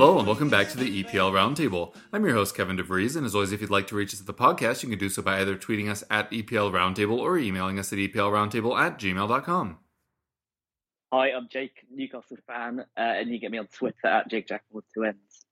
Hello and welcome back to the EPL Roundtable. I'm your host Kevin DeVries, and as always, if you'd like to reach us at the podcast, you can do so by either tweeting us at EPL Roundtable or emailing us at EPLRoundtable at gmail.com. Hi, I'm Jake, Newcastle fan, uh, and you get me on Twitter at Jake Jackal with two N's.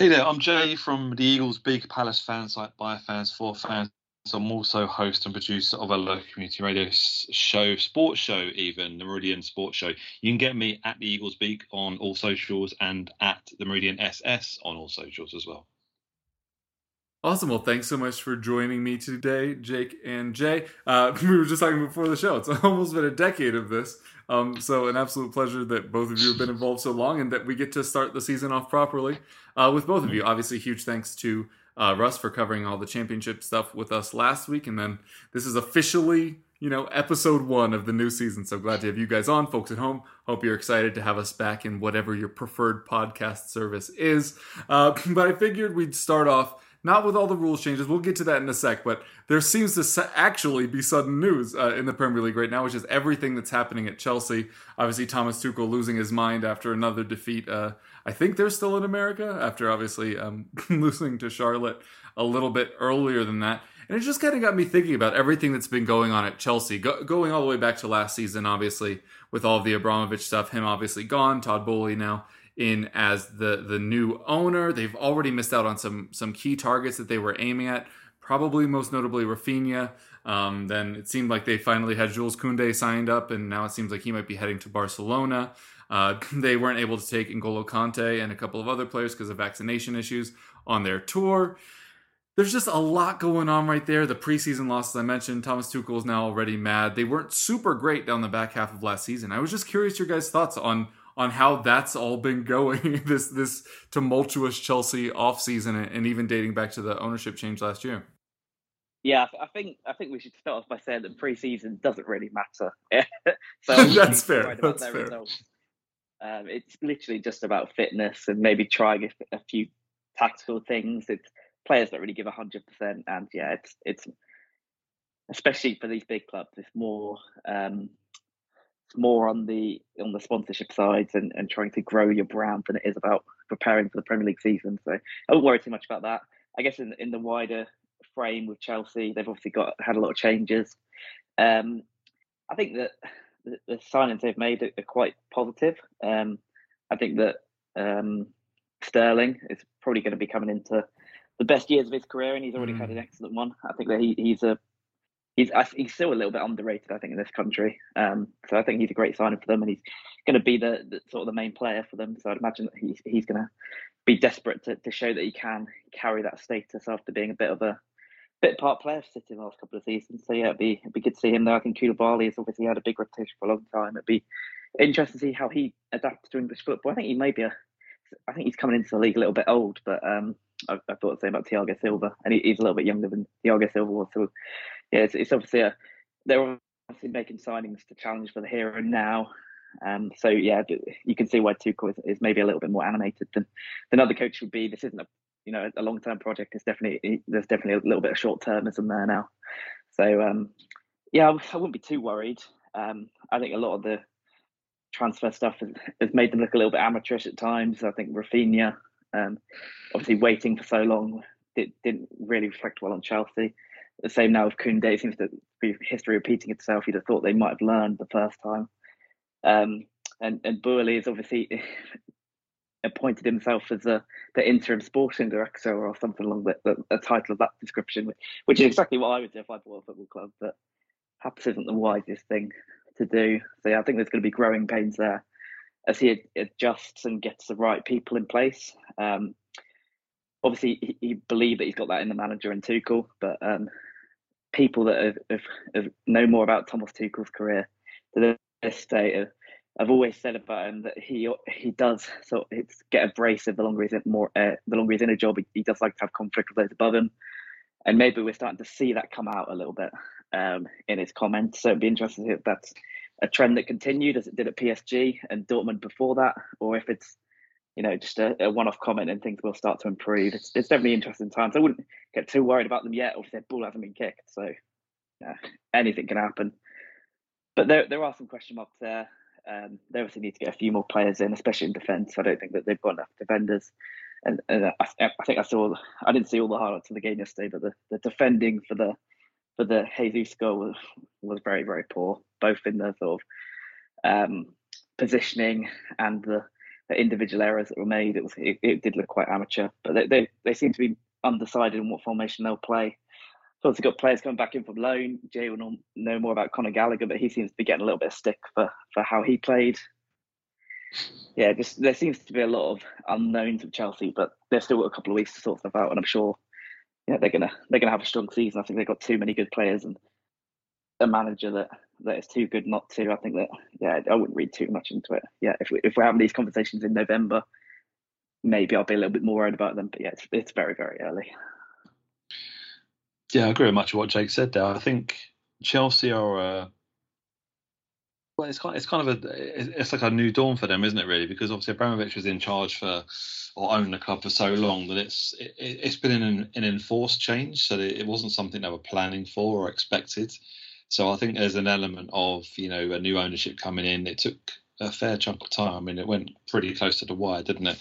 Hey there, I'm Jay from the Eagles Big Palace fan site by fans for fans. I'm also host and producer of a local community radio show, sports show, even the Meridian Sports Show. You can get me at the Eagles Beak on all socials and at the Meridian SS on all socials as well. Awesome. Well, thanks so much for joining me today, Jake and Jay. Uh, we were just talking before the show. It's almost been a decade of this. Um, so, an absolute pleasure that both of you have been involved so long and that we get to start the season off properly uh, with both of you. Obviously, huge thanks to uh, Russ for covering all the championship stuff with us last week. And then this is officially, you know, episode one of the new season. So glad to have you guys on, folks at home. Hope you're excited to have us back in whatever your preferred podcast service is. Uh, but I figured we'd start off not with all the rules changes. We'll get to that in a sec. But there seems to actually be sudden news uh, in the Premier League right now, which is everything that's happening at Chelsea. Obviously, Thomas Tuchel losing his mind after another defeat. Uh, I think they're still in America after obviously um, losing to Charlotte a little bit earlier than that. And it just kind of got me thinking about everything that's been going on at Chelsea, go- going all the way back to last season, obviously, with all the Abramovich stuff, him obviously gone, Todd Boehly now in as the the new owner. They've already missed out on some some key targets that they were aiming at. Probably most notably Raphinha. Um, then it seemed like they finally had Jules Koundé signed up, and now it seems like he might be heading to Barcelona. Uh, they weren't able to take N'Golo Kante and a couple of other players because of vaccination issues on their tour. There's just a lot going on right there. The preseason losses I mentioned, Thomas Tuchel is now already mad. They weren't super great down the back half of last season. I was just curious your guys' thoughts on on how that's all been going this this tumultuous Chelsea offseason and even dating back to the ownership change last year. Yeah, I think I think we should start off by saying that pre-season doesn't really matter. so That's we should be fair, that's fair. Um, it's literally just about fitness and maybe trying a, a few tactical things. It's players don't really give hundred percent, and yeah, it's it's especially for these big clubs. It's more um, more on the on the sponsorship sides and, and trying to grow your brand than it is about preparing for the Premier League season. So I won't worry too much about that. I guess in in the wider frame with Chelsea, they've obviously got had a lot of changes. Um, I think that the, the signings they've made are, are quite positive. Um, I think that um, Sterling is probably going to be coming into the best years of his career, and he's already had an excellent one. I think that he, he's a he's I- he's still a little bit underrated, I think, in this country. Um, so I think he's a great signing for them, and he's going to be the, the sort of the main player for them. So I'd imagine that he's he's going to be desperate to, to show that he can carry that status after being a bit of a bit part player for City in the last couple of seasons. So yeah, it'd be it'd be good to see him there. I think Koulibaly has obviously had a big reputation for a long time. It'd be interesting to see how he adapts to English football. I think he may be a I think he's coming into the league a little bit old, but um, I, I thought the same about Thiago Silva, and he, he's a little bit younger than Thiago Silva was. So yeah, it's, it's obviously a they're obviously making signings to challenge for the here and now. Um, so yeah, you can see why Tuchel is, is maybe a little bit more animated than than other coach would be. This isn't a you know a long term project. It's definitely there's definitely a little bit of short termism there now. So um, yeah, I, I wouldn't be too worried. Um, I think a lot of the transfer stuff has, has made them look a little bit amateurish at times. I think Raphinha, um, obviously waiting for so long, did, didn't really reflect well on Chelsea. The same now with Koundé. It seems to be history repeating itself. You'd have thought they might have learned the first time. Um, and and Boehly has obviously appointed himself as a, the interim sporting director or something along the, the, the title of that description, which is exactly what I would do if I bought a football club. But perhaps isn't the wisest thing to do. So yeah, I think there's going to be growing pains there. as he adjusts and gets the right people in place. Um, obviously, he, he believed that he's got that in the manager and Tuchel, but um, people that have, have, have know more about Thomas Tuchel's career to this day have, have always said about him that he he does sort of get abrasive the longer he's in more uh, the longer he's in a job. He, he, does like to have conflict with those above him, and maybe we're starting to see that come out a little bit um, in his comments. So it'd be interesting if that's a trend that continued as it did at PSG and Dortmund before that, or if it's you know just a, a one-off comment and things will start to improve. It's, it's definitely interesting times. I wouldn't get too worried about them yet. Obviously, their ball hasn't been kicked, so yeah, anything can happen. But there there are some question marks there. Um, they obviously need to get a few more players in, especially in defence. I don't think that they've got enough defenders. And, and I, I, think I saw I didn't see all the highlights of the game yesterday, but the, the defending for the for the Jesus goal was, was very very poor, both in the sort of um, positioning and the, individual errors that were made. It was it, it did look quite amateur, but they, they, they seem to be undecided on what formation they'll play. So also got players coming back in from loan. Jay will know more about Conor Gallagher, but he seems to be getting a little bit of stick for, for how he played. Yeah, just there seems to be a lot of unknowns with Chelsea, but they've still got a couple of weeks to sort stuff out, and I'm sure yeah, they're gonna they're gonna have a strong season. I think they've got too many good players and a manager that that is too good not to. I think that yeah, I wouldn't read too much into it. Yeah, if we if we're having these conversations in November, maybe I'll be a little bit more worried about them. But yeah, it's it's very very early. Yeah, I agree with much of what Jake said there. I think Chelsea are. Uh, well, it's kind, it's kind of a, it's like a new dawn for them, isn't it? Really, because obviously Abramovich was in charge for or owned the club for so long that it's it, has been an, an enforced change, so it wasn't something they were planning for or expected. So I think there's an element of you know a new ownership coming in. It took a fair chunk of time. I mean, it went pretty close to the wire, didn't it?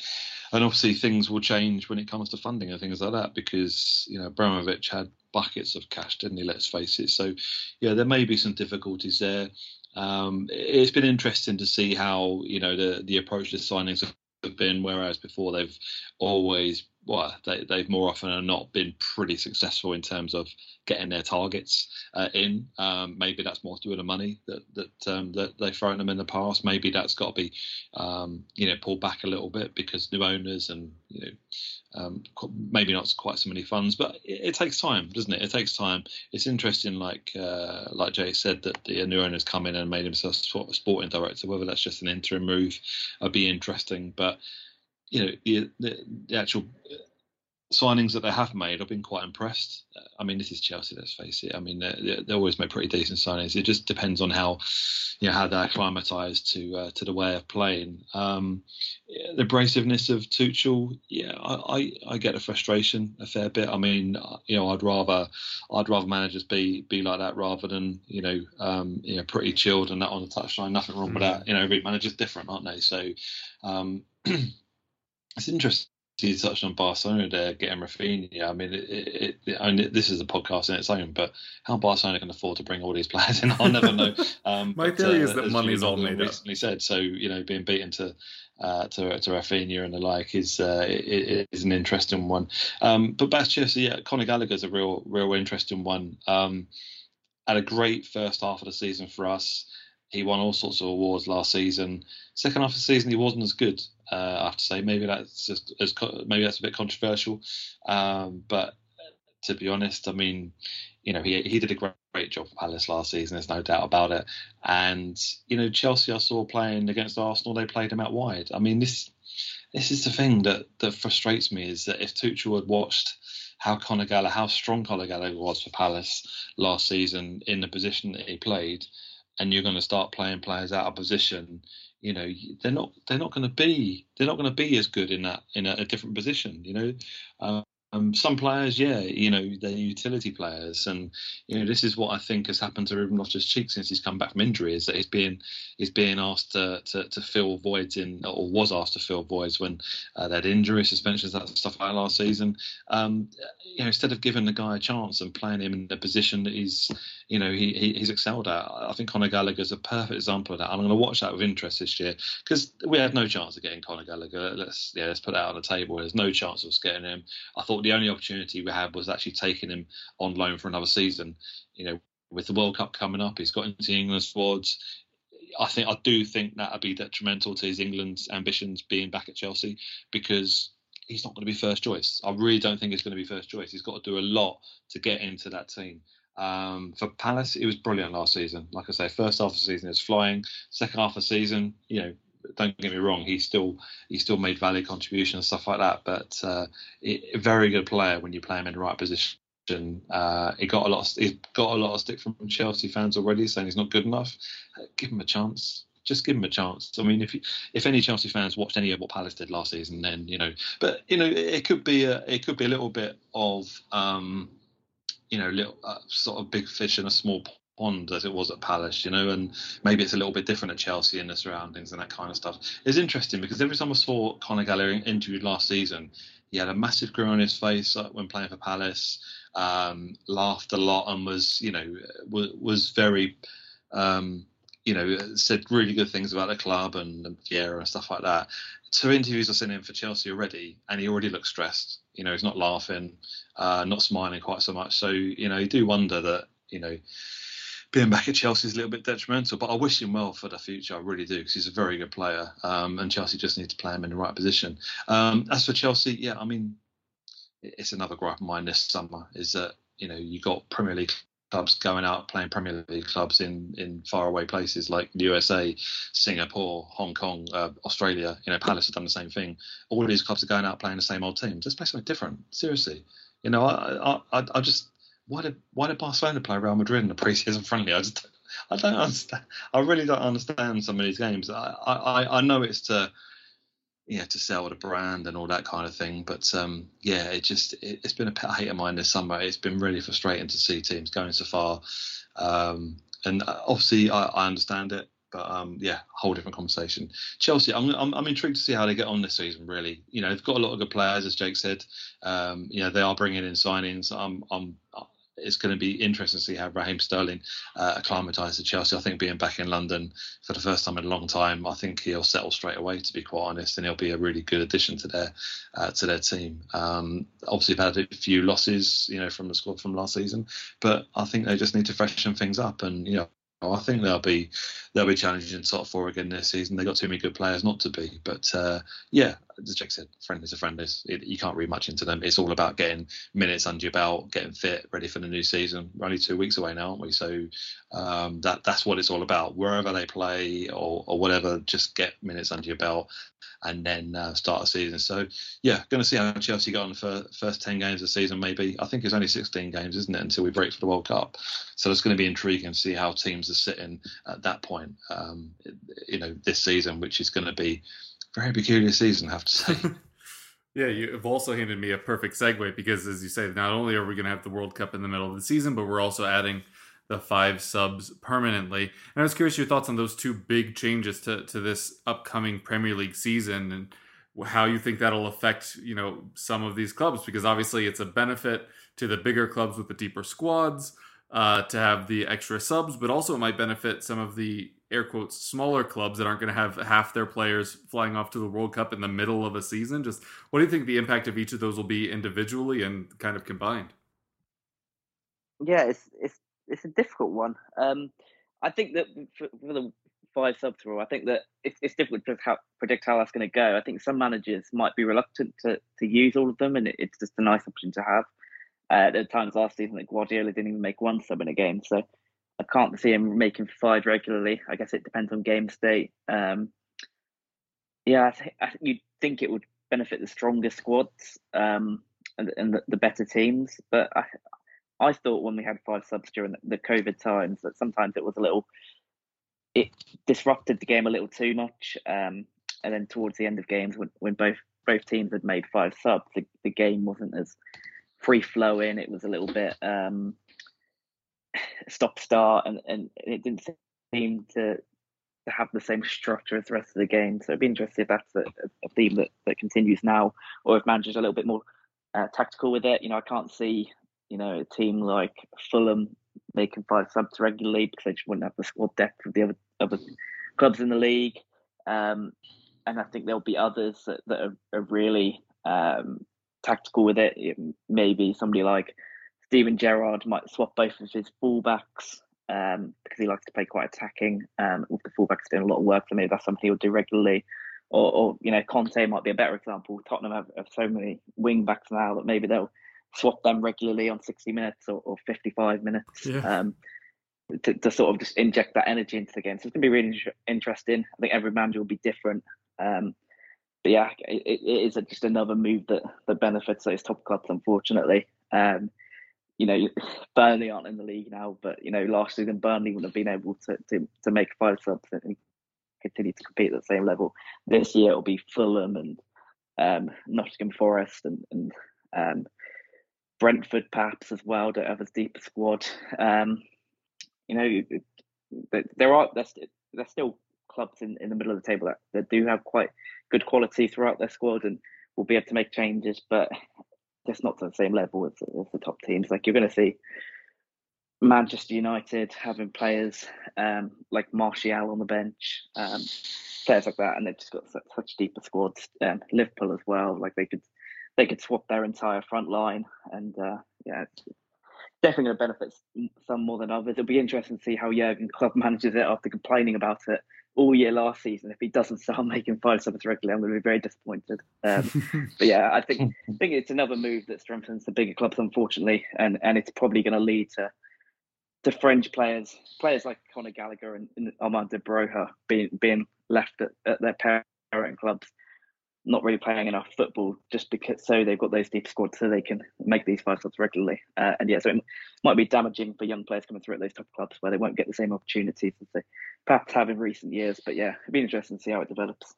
And obviously things will change when it comes to funding and things like that because you know Abramovich had buckets of cash, didn't he? Let's face it. So yeah, there may be some difficulties there. Um, it's been interesting to see how you know the the approach to signings have been, whereas before they've always well, they, they've more often than not been pretty successful in terms of getting their targets uh, in. Um, maybe that's more to do with the money that that um, that they've thrown them in the past. Maybe that's got to be um, you know pulled back a little bit because new owners and you know um, maybe not quite so many funds, but it, it, takes time, doesn't it? It takes time. It's interesting, like uh, like Jay said, that the new owners come in and made himself a sporting director. Whether that's just an interim move, would be interesting. But you know, the, the, the actual signings that they have made, I've been quite impressed. I mean, this is Chelsea. Let's face it. I mean, they, they always make pretty decent signings. It just depends on how, you know, how they're acclimatized to uh, to the way of playing. Um, the abrasiveness of Tuchel, yeah, I, I, I, get the frustration a fair bit. I mean, you know, I'd rather I'd rather managers be be like that rather than you know, um, you know, pretty chilled and that on the touchline. Nothing wrong with that. Mm. You know, every manager's different, aren't they? So. Um, it's interesting you touched on Barcelona there getting Raphinha. I mean, it, it, it, I mean, this is a podcast in its own, but how Barcelona can afford to bring all these players in, I'll never know. Um, My but, theory uh, is that money's all made recently up. said so. You know, being beaten to uh, to to Raphinha and the like is uh, is an interesting one. Um, but back to Chelsea, yeah, Conor Gallagher's a real real interesting one. Um, had a great first half of the season for us. He won all sorts of awards last season. Second half of the season, he wasn't as good. Uh, I have to say, maybe that's just as maybe that's a bit controversial, um, but to be honest, I mean, you know, he he did a great, great job for Palace last season. There's no doubt about it. And you know, Chelsea, I saw playing against Arsenal. They played him out wide. I mean, this this is the thing that that frustrates me is that if Tuchel had watched how Conor Gallagher, how strong Conor Gallagher was for Palace last season in the position that he played, and you're going to start playing players out of position, you know, they're not they're not going to be they're not going to be as good in that in a, a different position. You know, um, um, some players, yeah, you know, they're utility players, and you know this is what I think has happened to Ruben Loftus-Cheek since he's come back from injury. Is that he's being he's being asked to, to, to fill voids in, or was asked to fill voids when uh, they had injury, suspensions, that stuff like last season. Um, you know, instead of giving the guy a chance and playing him in a position that he's, you know, he, he he's excelled at. I think Conor Gallagher is a perfect example of that. I'm going to watch that with interest this year because we had no chance of getting Conor Gallagher. Let's yeah, let's put that on the table. There's no chance of getting him. I thought the only opportunity we had was actually taking him on loan for another season. You know, with the World Cup coming up, he's got into the England squads. I think I do think that would be detrimental to his England's ambitions being back at Chelsea because he's not going to be first choice. I really don't think he's going to be first choice. He's got to do a lot to get into that team. Um, for Palace, it was brilliant last season. Like I say, first half of the season is flying. Second half of the season, you know, don't get me wrong, he still he still made value contributions and stuff like that. But uh, it, a very good player when you play him in the right position. Uh, he got a lot. Of, he got a lot of stick from Chelsea fans already, saying he's not good enough. Uh, give him a chance. Just give him a chance. I mean, if you, if any Chelsea fans watched any of what Palace did last season, then you know. But you know, it could be a it could be a little bit of um, you know, little uh, sort of big fish in a small pond as it was at Palace, you know, and maybe it's a little bit different at Chelsea and the surroundings and that kind of stuff. It's interesting because every time I saw Conor Gallagher interviewed last season, he had a massive grin on his face uh, when playing for Palace, um, laughed a lot and was, you know, was, was very, um, you know, said really good things about the club and, and Vieira and stuff like that. Two interviews I've seen him for Chelsea already, and he already looks stressed. You know, he's not laughing, uh, not smiling quite so much. So, you know, you do wonder that, you know, being back at Chelsea is a little bit detrimental, but I wish him well for the future. I really do because he's a very good player, um, and Chelsea just need to play him in the right position. Um, as for Chelsea, yeah, I mean, it's another gripe of mine this summer is that you know you got Premier League clubs going out playing Premier League clubs in in faraway places like the USA, Singapore, Hong Kong, uh, Australia. You know, Palace have done the same thing. All of these clubs are going out playing the same old team. Just play something different. Seriously, you know, I I, I just why did why did Barcelona play Real Madrid in the preseason friendly? I just I don't understand. I really don't understand some of these games. I I, I know it's to yeah to sell the brand and all that kind of thing, but um, yeah, it just it, has been a pet hate of mine this summer. It's been really frustrating to see teams going so far, um, and uh, obviously I, I understand it. But um, yeah, a whole different conversation. Chelsea, I'm, I'm, I'm intrigued to see how they get on this season. Really, you know, they've got a lot of good players, as Jake said. Um, you know, they are bringing in signings. I'm I'm it's going to be interesting to see how Raheem Sterling uh, acclimatised to Chelsea. I think being back in London for the first time in a long time, I think he'll settle straight away. To be quite honest, and he'll be a really good addition to their uh, to their team. Um, obviously, they've had a few losses, you know, from the squad from last season, but I think they just need to freshen things up. And you know, I think they'll be they'll be challenging top four again this season. They've got too many good players not to be. But uh, yeah, as Jack said, friend is a friend. Is you can't read much into them. It's all about getting minutes under your belt, getting fit, ready for the new season. We're only two weeks away now, aren't we? So um, that that's what it's all about. Wherever they play or, or whatever, just get minutes under your belt and then uh, start a season. So yeah, going to see how Chelsea got on for first ten games of the season. Maybe I think it's only sixteen games, isn't it, until we break for the World Cup. So it's going to be intriguing to see how teams are sitting at that point. Um, you know, this season, which is going to be very peculiar season, I have to say. Yeah, you've also handed me a perfect segue because, as you say, not only are we going to have the World Cup in the middle of the season, but we're also adding the five subs permanently. And I was curious your thoughts on those two big changes to, to this upcoming Premier League season and how you think that'll affect, you know, some of these clubs because obviously it's a benefit to the bigger clubs with the deeper squads uh, to have the extra subs, but also it might benefit some of the air quotes smaller clubs that aren't going to have half their players flying off to the World Cup in the middle of a season. Just what do you think the impact of each of those will be individually and kind of combined? Yeah, it's it's it's a difficult one. Um, I think that for, for the five subs rule, I think that it's, it's difficult to how, predict how that's going to go. I think some managers might be reluctant to, to use all of them, and it, it's just a nice option to have. Uh, there times last season that Guardiola didn't even make one sub in a game, so I can't see him making five regularly. I guess it depends on game state. Um, yeah, I, th- I you'd think it would benefit the stronger squads um, and, and the, the, better teams, but I, I thought when we had five subs during the COVID times that sometimes it was a little, it disrupted the game a little too much. Um, and then towards the end of games, when, when both both teams had made five subs, the, the game wasn't as free flowing. It was a little bit um, stop start, and, and it didn't seem to to have the same structure as the rest of the game. So it'd be interesting if that's a, a theme that, that continues now, or if managers are a little bit more uh, tactical with it. You know, I can't see you know, a team like Fulham making five subs regularly because they just wouldn't have the squad depth of the other other clubs in the league. Um, and I think there'll be others that, that are, are, really um, tactical with it. Maybe somebody like Steven Gerrard might swap both of his fullbacks um, because he likes to play quite attacking. Um, with the fullbacks doing a lot of work for me, that's something he'll do regularly. Or, or you know, Conte might be a better example. Tottenham have, have so many wing backs now that maybe they'll swap them regularly on 60 minutes or, or 55 minutes. Yeah. Um, to, to sort of just inject that energy into the game. So it's going to be really inter- interesting. I think every manager will be different. Um, but yeah, it, it is just another move that, that benefits those top clubs, unfortunately. Um, you know, Burnley aren't in the league now, but you know, last season Burnley wouldn't have been able to to, to make five subs and continue to compete at the same level. This year it'll be Fulham and um, Nottingham Forest and, and um, Brentford perhaps as well. Don't have as deep a squad. Um, you know, there are there's, there's still clubs in, in the middle of the table that, that do have quite good quality throughout their squad and will be able to make changes, but just not to the same level as, as the top teams. Like you're going to see Manchester United having players um, like Martial on the bench, um, players like that, and they've just got such, such deeper squads. Um, Liverpool as well, like they could they could swap their entire front line, and uh, yeah, it's definitely going to benefit some more than others. It'll be interesting to see how Jurgen Klopp manages it after complaining about it all year last season. If he doesn't start making five subs regularly, I'm going to be very disappointed. Um, but yeah, I think I think it's another move that strengthens the bigger clubs, unfortunately, and and it's probably going to lead to to fringe players, players like Conor Gallagher and, and Armando Broja being being left at, at their parent clubs, not really playing enough football, just because so they've got those deep squads so they can make these five subs regularly. Uh, and yeah, so it might be damaging for young players coming through at those top clubs where they won't get the same opportunities as they perhaps have in recent years. But yeah, it'd be interesting to see how it develops.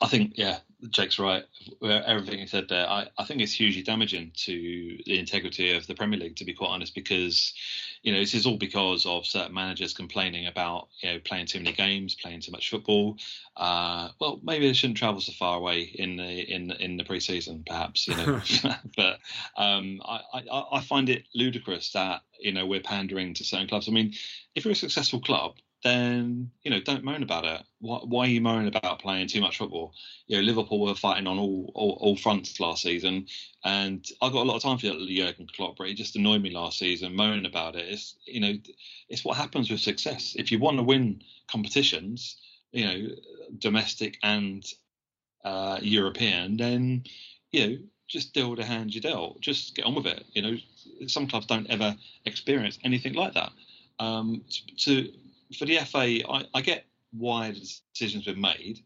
I think, yeah, Jake's right. Everything he said there, I, I think it's hugely damaging to the integrity of the Premier League, to be quite honest, because, you know, this is all because of certain managers complaining about, you know, playing too many games, playing too much football. Uh, well, maybe they shouldn't travel so far away in the in in the pre-season, perhaps, you know. but um, I, I, I find it ludicrous that you know we're pandering to certain clubs. I mean, if you're a successful club, then you know don't moan about it. Why, why, are you moaning about playing too much football? You know, Liverpool were fighting on all, all, all fronts last season, and I got a lot of time for Jurgen Klopp, but it just annoyed me last season, moaning about it. It's you know, it's what happens with success. If you want to win competitions, you know, domestic and uh, European, then you know, just deal with the hand you dealt. Just get on with it. You know, some clubs don't ever experience anything like that. Um, to for the FA, I, I get why the decision's been made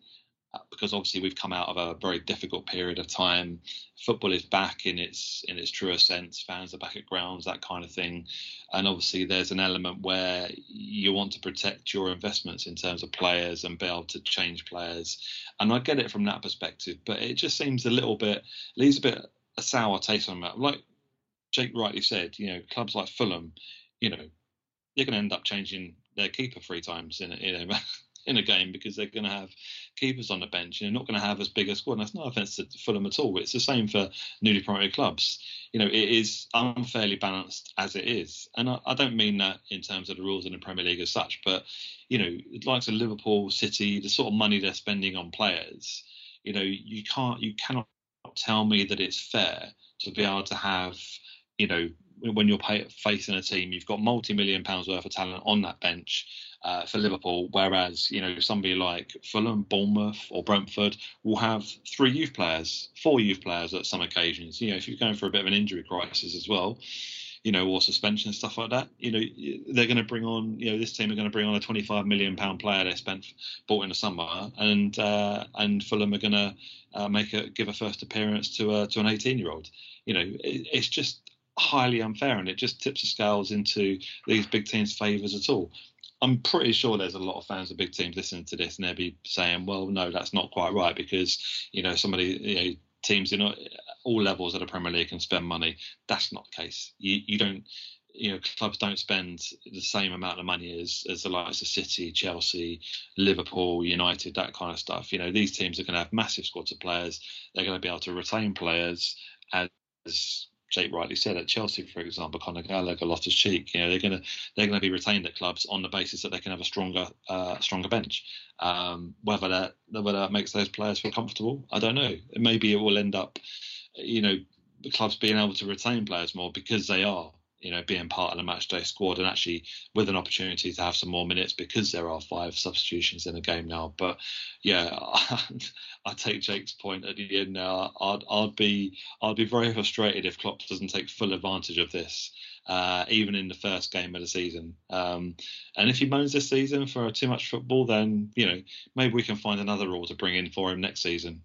because obviously we've come out of a very difficult period of time. Football is back in its in its truest sense. Fans are back at grounds, that kind of thing, and obviously there's an element where you want to protect your investments in terms of players and be able to change players. And I get it from that perspective, but it just seems a little bit leaves a bit a sour taste on that. Like Jake rightly said, you know, clubs like Fulham, you know, they're going to end up changing their keeper three times in a, in a, in a game because they're going to have keepers on the bench. You're not going to have as big a squad. And that's no offence to Fulham at all. It's the same for newly promoted clubs. You know, it is unfairly balanced as it is, and I, I don't mean that in terms of the rules in the Premier League as such, but you know, likes of Liverpool, City, the sort of money they're spending on players. You know, you can't, you cannot tell me that it's fair to be able to have, you know, when you're facing a team, you've got multi-million pounds worth of talent on that bench uh, for Liverpool, whereas you know somebody like Fulham, Bournemouth, or Brentford will have three youth players, four youth players at some occasions. You know, if you're going for a bit of an injury crisis as well, you know, or suspension and stuff like that, you know, they're going to bring on, you know, this team are going to bring on a 25 million pound player they spent bought in the summer, and uh, and Fulham are going to uh, make a give a first appearance to a to an 18 year old. You know, it, it's just highly unfair and it just tips the scales into these big teams' favours at all. I'm pretty sure there's a lot of fans of big teams listening to this and they'll be saying, well, no, that's not quite right because, you know, somebody, you know, teams in all levels of the Premier League can spend money. That's not the case. You, you don't, you know, clubs don't spend the same amount of money as, as the likes of City, Chelsea, Liverpool, United, that kind of stuff. You know, these teams are going to have massive squads of players. They're going to be able to retain players as Jake rightly said at Chelsea, for example, Conor Gallagher, Loftus Cheek, you know, they're gonna they're gonna be retained at clubs on the basis that they can have a stronger uh, stronger bench. Um, whether that whether that makes those players feel comfortable, I don't know. Maybe it will end up, you know, clubs being able to retain players more because they are you know, being part of the match day squad and actually with an opportunity to have some more minutes because there are five substitutions in the game now. But yeah, I take Jake's point at the end now. I'd I'd be I'd be very frustrated if Klopp doesn't take full advantage of this. Uh, even in the first game of the season, um, and if he moans this season for too much football, then you know maybe we can find another rule to bring in for him next season.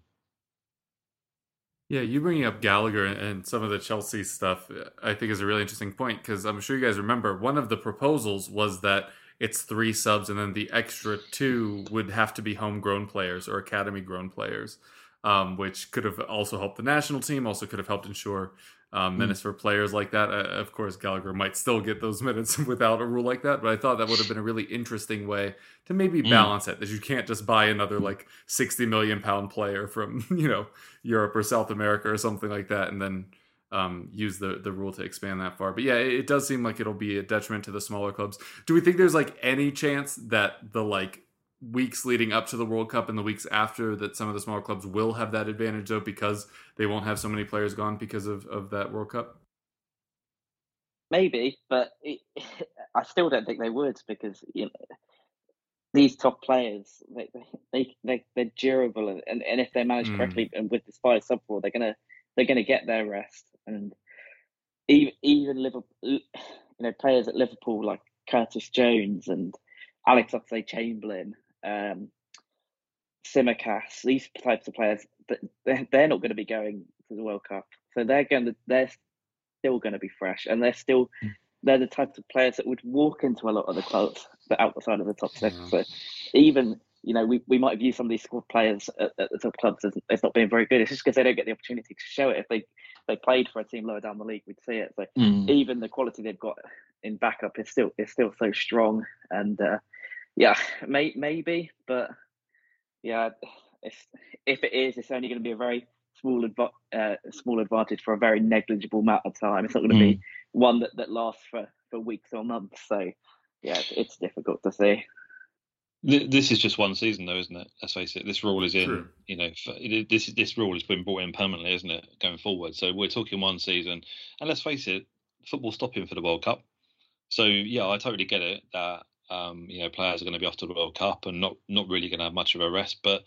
Yeah, you bringing up Gallagher and some of the Chelsea stuff, I think is a really interesting point because I'm sure you guys remember one of the proposals was that it's three subs and then the extra two would have to be homegrown players or academy grown players, um, which could have also helped the national team, also could have helped ensure um, hmm. minutes mm. for players like that. Uh, of course, Gallagher might still get those minutes without a rule like that, but I thought that would have been a really interesting way to maybe mm. balance it. That you can't just buy another like sixty million pound player from you know Europe or South America or something like that, and then um, use the the rule to expand that far. But yeah, it, it does seem like it'll be a detriment to the smaller clubs. Do we think there's like any chance that the like weeks leading up to the World Cup and the weeks after that some of the smaller clubs will have that advantage though because they won't have so many players gone because of, of that World Cup? Maybe, but it, I still don't think they would because you know these top players they they, they they're durable and, and, if they manage mm. correctly and with this five sub rule they're gonna they're gonna get their rest and even even Liverpool you know players at Liverpool like Curtis Jones and Alex Oxlade Chamberlain um, these types of players, they're, they're not going to be going to the World Cup. So they're going to, they're still going to be fresh, and they're still hmm. they're the types of players that would walk into a lot of the clubs that outside of the top six. Yeah. So even you know we, we might view some of these squad players at, at the top clubs as, as not being very good. It's just because they don't get the opportunity to show it. If they they played for a team lower down the league, we'd see it. So mm. even the quality they've got in backup is still is still so strong, and uh, yeah, may, maybe, but yeah, if if it is, it's only going to be a very small adv- uh, small advantage for a very negligible amount of time. It's not going to mm. be one that, that lasts for, for weeks or months. So yeah, it's, it's difficult to see. This is just one season, though, isn't it? Let's face it. This rule is in. True. You know, this this rule has been brought in permanently, isn't it? Going forward, so we're talking one season, and let's face it, football's stopping for the World Cup. So yeah, I totally get it that um, you know, players are going to be off to the World Cup and not not really going to have much of a rest. But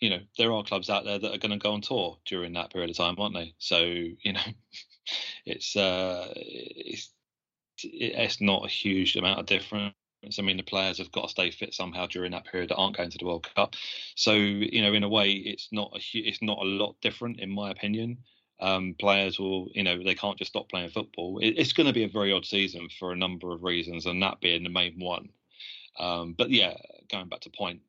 you know, there are clubs out there that are going to go on tour during that period of time, aren't they? So you know, it's uh, it's it's not a huge amount of difference. I mean, the players have got to stay fit somehow during that period that aren't going to the World Cup. So, you know, in a way, it's not a it's not a lot different, in my opinion. Um, players will, you know, they can't just stop playing football. It, it's going to be a very odd season for a number of reasons, and that being the main one. Um, but yeah, going back to point,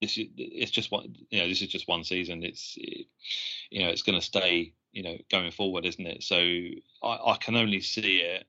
this is it's just one. You know, this is just one season. It's it, you know, it's going to stay. You know, going forward, isn't it? So I, I can only see it.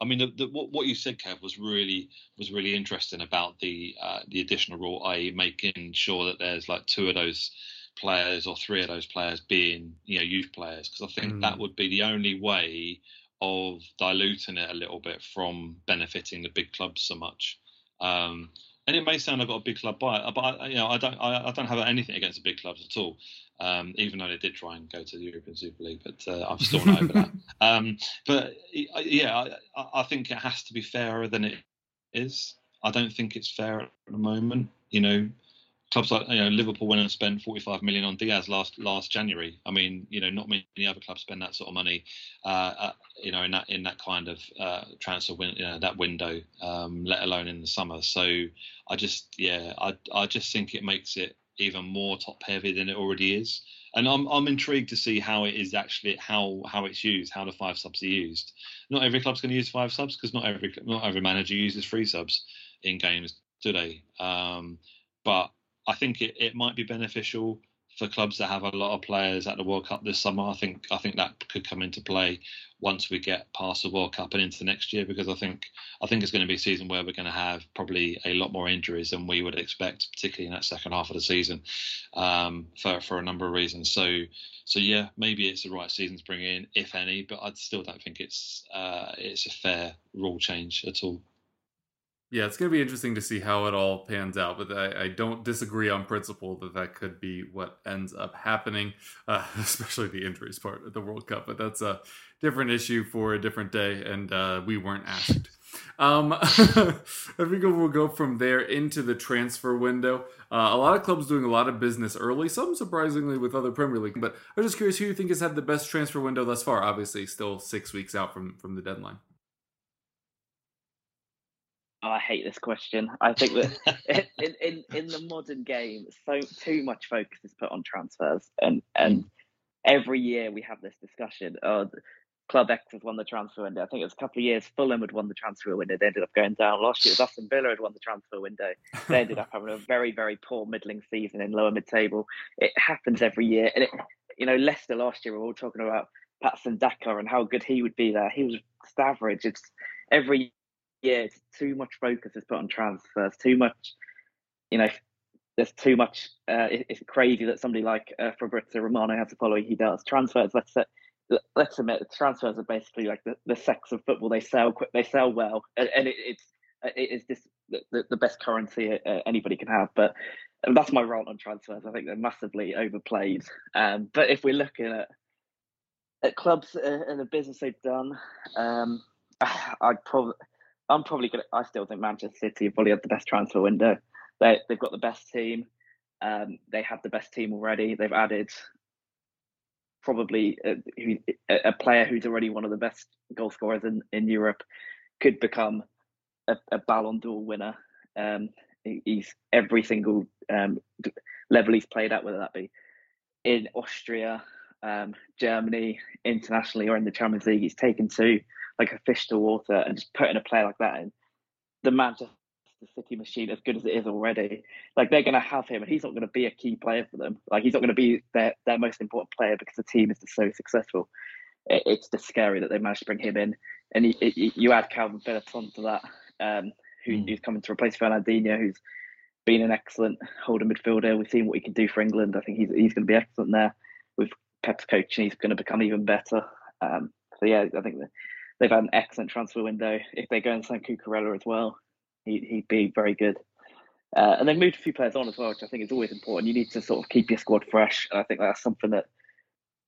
I mean, the, the, what, what you said, Kev, was really was really interesting about the uh, the additional rule, i.e., making sure that there's like two of those players or three of those players being you know youth players, because I think mm. that would be the only way of diluting it a little bit from benefiting the big clubs so much. Um, and it may sound I've got a big club by it, but I, you know I don't I, I, don't have anything against the big clubs at all. Um, even though they did try and go to the European Super League, but uh, I've still not over that. Um, but yeah, I, I, think it has to be fairer than it is. I don't think it's fair at the moment. You know, clubs like you know Liverpool went and spent 45 million on Diaz last last January. I mean, you know, not many other clubs spend that sort of money, uh, uh, you know, in that in that kind of uh, transfer win, you know, that window, um, let alone in the summer. So I just, yeah, I I just think it makes it even more top heavy than it already is. And I'm I'm intrigued to see how it is actually how how it's used, how the five subs are used. Not every club's going to use five subs because not every not every manager uses three subs in games today. Um, but I think it, it might be beneficial for clubs that have a lot of players at the World Cup this summer. I think I think that could come into play once we get past the World Cup and into the next year because I think I think it's going to be a season where we're going to have probably a lot more injuries than we would expect, particularly in that second half of the season, um, for for a number of reasons. So so yeah, maybe it's the right season to bring in, if any, but I still don't think it's uh, it's a fair rule change at all. Yeah, it's going to be interesting to see how it all pans out, but I, I don't disagree on principle that that could be what ends up happening, uh, especially the injuries part of the World Cup. But that's a different issue for a different day, and uh, we weren't asked. Um, I think we'll go from there into the transfer window. Uh, a lot of clubs doing a lot of business early, some surprisingly with other Premier League. But I'm just curious who you think has had the best transfer window thus far. Obviously, still six weeks out from from the deadline. Oh, I hate this question. I think that in, in in the modern game, so too much focus is put on transfers, and mm. and every year we have this discussion. Oh, Club X has won the transfer window. I think it was a couple of years. Fulham had won the transfer window. They ended up going down. Last year, it was Aston Villa had won the transfer window. They ended up having a very very poor middling season in lower mid table. It happens every year, and it, you know Leicester last year we were all talking about Patson Daka and how good he would be there. He was just average. It's every yeah, it's too much focus is put on transfers. Too much, you know, there's too much. Uh, it, it's crazy that somebody like uh, Fabrizio Romano has to follow. He does transfers. Let's say, let's admit transfers are basically like the, the sex of football. They sell quick. They sell well, and, and it, it's it is just the, the best currency uh, anybody can have. But that's my role on transfers. I think they're massively overplayed. Um, but if we're looking at at clubs uh, and the business they've done, um, I'd probably I'm probably gonna. I still think Manchester City have probably had the best transfer window. They they've got the best team. Um, they have the best team already. They've added probably a, a, player who's already one of the best goal scorers in, in Europe could become a, a Ballon d'Or winner. Um, he's every single um, level he's played at, whether that be in Austria, um, Germany, internationally, or in the Champions League. He's taken to like a fish to water and just putting a player like that in, the Manchester City machine, as good as it is already, like they're going to have him, and he's not going to be a key player for them. Like he's not going to be their their most important player because the team is just so successful. It, it's just scary that they managed to bring him in, and he, it, you add Kalvin Phillips onto that, um, who, mm. who's coming to replace Fernandinho, who's been an excellent holder midfielder. We've seen what he can do for England. I think he's he's going to be excellent there with Pep's coaching. He's going to become even better. Um, so yeah, I think that they've had an excellent transfer window. If they go and sign Cucurella as well, he, he'd be very good. Uh, and they've moved a few players on as well, which I think is always important. You need to sort of keep your squad fresh. And I think that's something that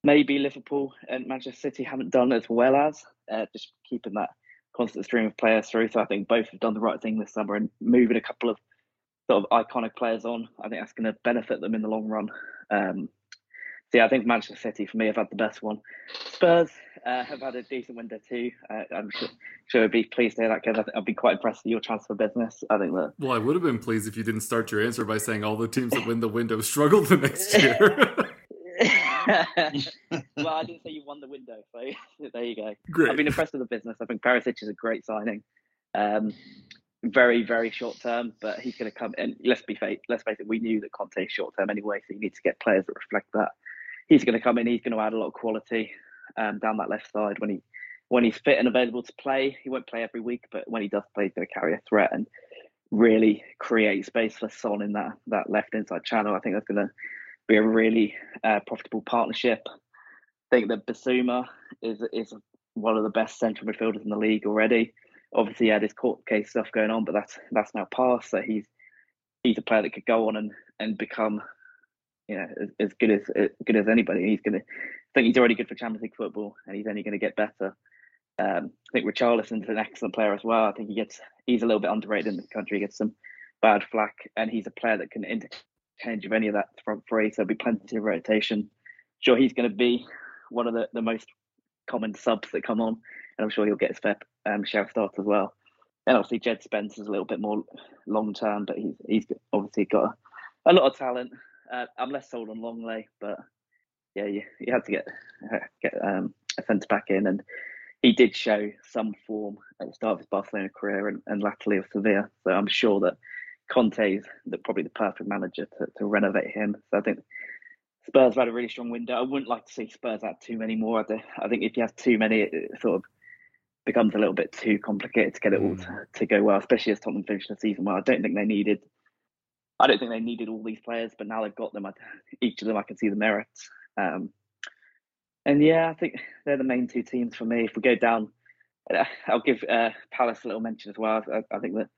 maybe Liverpool and Manchester City haven't done as well as uh, just keeping that constant stream of players through. So I think both have done the right thing this summer and moving a couple of sort of iconic players on. I think that's going to benefit them in the long run. Um, so yeah, I think Manchester City for me have had the best one. Spurs uh, have had a decent window too. Uh, I'm sure, sure I'd be pleased to hear that because I'd be quite impressed with your transfer business. I think that. Well, I would have been pleased if you didn't start your answer by saying all the teams that win the window struggle the next year. well, I didn't say you won the window, so there you go. Great. I've been impressed with the business. I think Perisic is a great signing. Um, very, very short term, but he's going to come. And let's be fair, let's face it, we knew that Conte is short term anyway, so you need to get players that reflect that he's going to come in. He's going to add a lot of quality um, down that left side when he when he's fit and available to play. He won't play every week, but when he does play, he's going to carry a threat and really create space for Son in that that left inside channel. I think that's going to be a really uh, profitable partnership. I think that Bissouma is is one of the best central midfielders in the league already. Obviously, he had his court case stuff going on, but that's that's now past. So he's he's a player that could go on and, and become you know, as, as good as, as good as anybody. He's I think he's already good for Champions League football, and he's only going to get better. Um, I think Richarlison's an excellent player as well. I think he gets, he's a little bit underrated in the country. He gets some bad flack, and he's a player that can interchange of any of that front three. So there'll be plenty of rotation. Sure, he's going to be one of the, the most common subs that come on, and I'm sure he'll get his fair um, share of starts as well. And obviously, Jed Spence's a little bit more long term, but he's he's obviously got a, a lot of talent. Uh, I'm less sold on Lenglet, but yeah, you, you had to get get um, a centre back in, and he did show some form at the start of his Barcelona career and, and latterly with Sevilla. So I'm sure that Conte is the, probably the perfect manager to, to renovate him. So I think Spurs have had a really strong window. I wouldn't like to see Spurs add too many more. I think if you have too many, it sort of becomes a little bit too complicated to get it all to, mm. to go well, especially as Tottenham finished the season well. I don't think they needed I don't think they needed all these players, but now they've got them. I, each of them, I can see the merits. Um, and yeah, I think they're the main two teams for me. If we go down, uh, I'll give uh, Palace a little mention as well. I, I, think that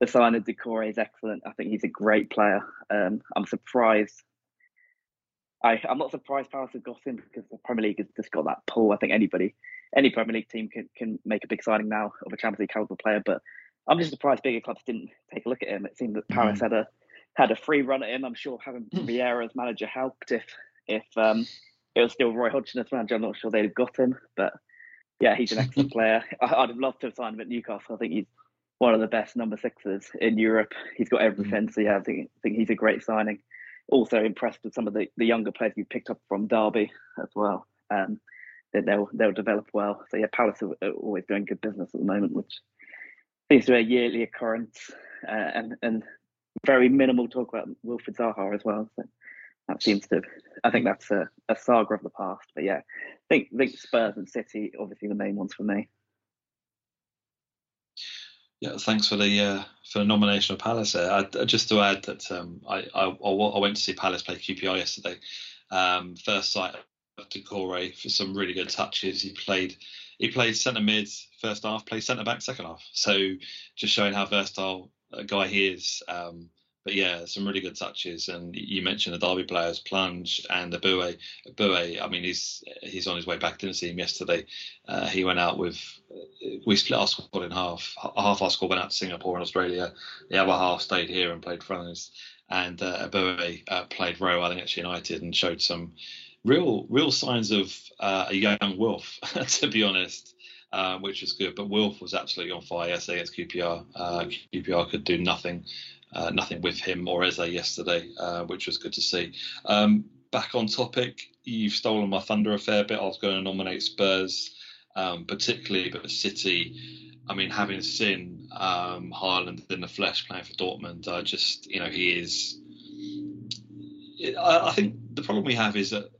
the sign of Doucouré is excellent. I think he's a great player. Um, I'm surprised. I, I'm not surprised Palace have got him because the Premier League has just got that pull. I think anybody, any Premier League team can, can make a big signing now of a Champions League caliber player. But I'm just surprised bigger clubs didn't take a look at him. It seemed that Paris had a had a free run at him. I'm sure having Vieira as manager helped. If if um, it was still Roy Hodgson as manager, I'm not sure they'd have got him. But yeah, he's an excellent player. I, I'd have loved to have signed him at Newcastle. I think he's one of the best number sixes in Europe. He's got everything. So yeah, I think, I think he's a great signing. Also impressed with some of the, the younger players you picked up from Derby as well. Um, that they'll they'll develop well. So yeah, Palace are, are always doing good business at the moment, which seems to be a yearly occurrence, uh, and and very minimal talk about Wilfried Zaha as well. So that seems to, I think that's a, a saga of the past. But yeah, I think think Spurs and City obviously the main ones for me. Yeah, thanks for the uh, for the nomination of Palace. I, just to add that um, I, I, I went to see Palace play QPR yesterday. Um, first sight of Doucouré for some really good touches. He played he played centre mid first half, played centre back second half. So just showing how versatile guy he is. Um, but yeah, some really good touches. And you mentioned the Derby players, Plange and Ebiowei. Ebiowei, I mean, he's he's on his way back. Didn't see him yesterday. Uh, he went out with. We split our squad in half. Half our squad went out to Singapore and Australia. The other half stayed here and played us. And uh, Ebiowei uh, played I think, at United, and showed some real real signs of uh, a young wolf. to be honest. Uh, which was good. But Wilf was absolutely on fire yesterday against QPR. Uh, QPR could do nothing uh, nothing with him or Eze yesterday, uh, which was good to see. Um, back on topic, you've stolen my thunder a fair bit. I was going to nominate Spurs, um, particularly, but City. I mean, having seen um, Haaland in the flesh playing for Dortmund, I just, you know, he is. I, I think the problem we have is that,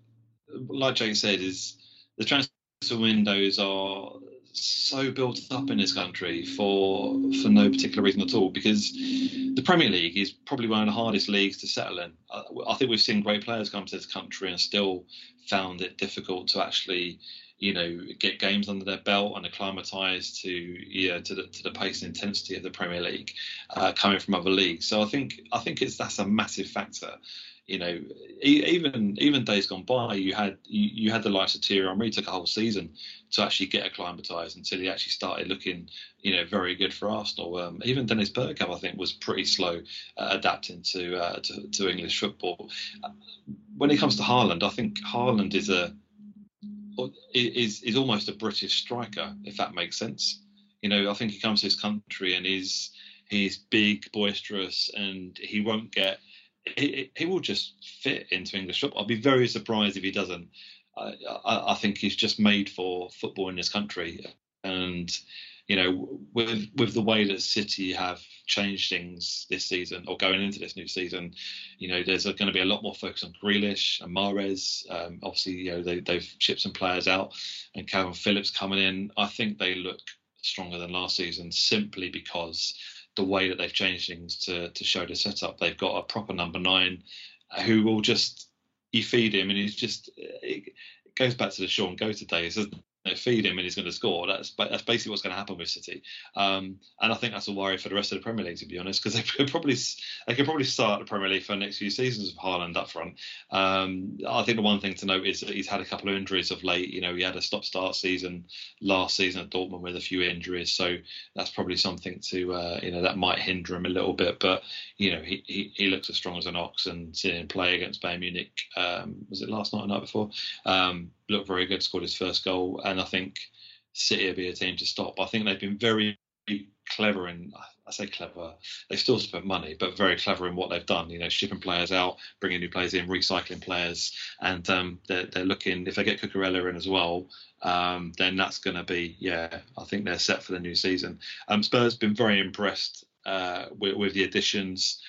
like Jake said, is the transfer windows are so built up in this country for for no particular reason at all because the Premier League is probably one of the hardest leagues to settle in. I, I think we've seen great players come to this country and still found it difficult to actually you know get games under their belt and acclimatise to yeah to the to the pace and intensity of the Premier League uh, coming from other leagues. So I think I think it's that's a massive factor you know, even even days gone by, you had you, you had the likes of Thierry Henry took a whole season to actually get acclimatised until he actually started looking, you know, very good for Arsenal. Um, even Dennis Bergkamp, I think, was pretty slow uh, adapting to, uh, to, to English football. When it comes to Haaland, I think Haaland is a is is almost a British striker, if that makes sense. You know, I think he comes to his country and he's he's big, boisterous, and he won't get he, he will just fit into English football. I'll be very surprised if he doesn't. I, I, I, think he's just made for football in this country, and you know, with with the way that City have changed things this season or going into this new season, you know, there's going to be a lot more focus on Grealish and Mahrez. Um, obviously, you know, they, they've shipped some players out, and Kalvin Phillips coming in. I think they look stronger than last season simply because the way that they've changed things to to show the setup. They've got a proper number nine uh, who will just you feed him and he's just it goes back to the Shaun Goater days, doesn't know, feed him and he's going to score. That's that's basically what's going to happen with City. Um, and I think that's a worry for the rest of the Premier League, to be honest, because they could probably they could probably start the Premier League for the next few seasons with Haaland up front. Um, I think the one thing to note is that he's had a couple of injuries of late. You know, he had a stop-start season last season at Dortmund with a few injuries, so that's probably something to uh, you know that might hinder him a little bit. But you know, he he, he looks as strong as an ox, and seeing him play against Bayern Munich um, was it last night or night before? Looked very good, scored his first goal, and I think City will be a team to stop. I think they've been very clever in I say clever. They still spent money, but very clever in what they've done. You know, shipping players out, bringing new players in, recycling players, and um, they're, they're looking. If they get Cucurella in as well, um, then that's going to be yeah. I think they're set for the new season. Um, Spurs been very impressed uh, with, with the additions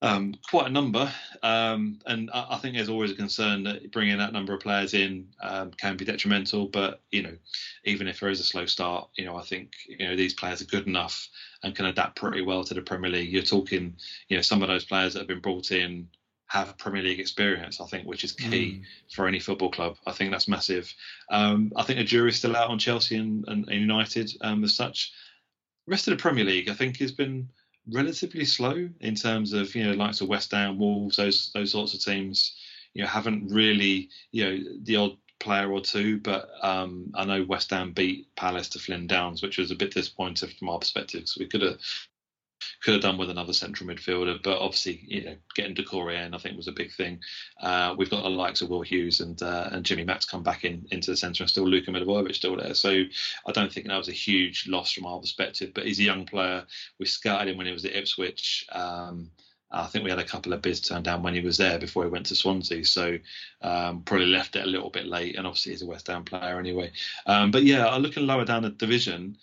um, quite a number, um, and I, I, think there's always a concern that bringing that number of players in um, can be detrimental. But you know, even if there is a slow start, you know, I think you know these players are good enough and can adapt pretty well to the Premier League. You're talking, you know, some of those players that have been brought in have Premier League experience, I think, which is key mm. for any football club. I think that's massive. Um, I think the jury's still out on Chelsea and, and, and United um, as such. The rest of the Premier League, I think, has been relatively slow in terms of you know likes of West Ham, Wolves, those those sorts of teams. You know, haven't really you know the odd player or two, but um, I know West Ham beat Palace to Flynn Downs, which was a bit disappointing from our perspective So we could have could have done with another central midfielder, but obviously, you know, getting Doucouré in, I think, was a big thing. Uh, we've got the likes of Will Hughes and uh, and Jimmy Max come back in into the centre, and still Luka Milivojevic still there. So I don't think that was a huge loss from our perspective. But he's a young player. We scouted him when he was at Ipswich. Um, I think we had a couple of bids turned down when he was there before he went to Swansea, so um, probably left it a little bit late. And obviously, he's a West Ham player anyway. Um, but yeah, looking lower down the division,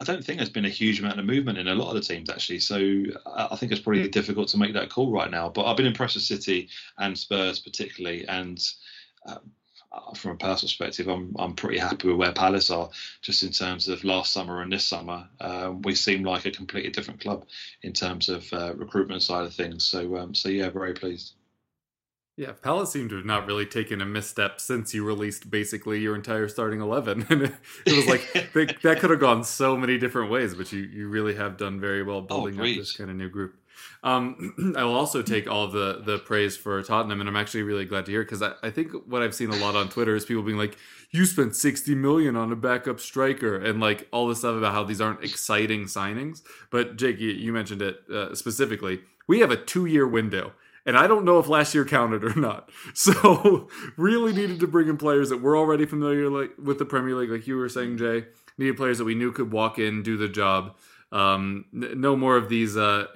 I don't think there's been a huge amount of movement in a lot of the teams actually. So I think it's probably difficult to make that call right now. But I've been impressed with City and Spurs particularly, and uh, from a personal perspective, I'm I'm pretty happy with where Palace are. Just in terms of last summer and this summer, uh, we seem like a completely different club in terms of uh, recruitment side of things. So um, so yeah, very pleased. Yeah, Palace seemed to have not really taken a misstep since you released basically your entire starting eleven, and it, it was like they, that could have gone so many different ways. But you you really have done very well building oh, up this kind of new group. Um, I will also take all the the praise for Tottenham, and I'm actually really glad to hear because I, I think what I've seen a lot on Twitter is people being like, "You spent 60 million on a backup striker," and like all this stuff about how these aren't exciting signings. But Jake, you, you mentioned it uh, specifically. We have a two year window and I don't know if last year counted or not. So really needed to bring in players that were already familiar like with the Premier League, like you were saying, Jay. Needed players that we knew could walk in, do the job. Um, no more of these uh,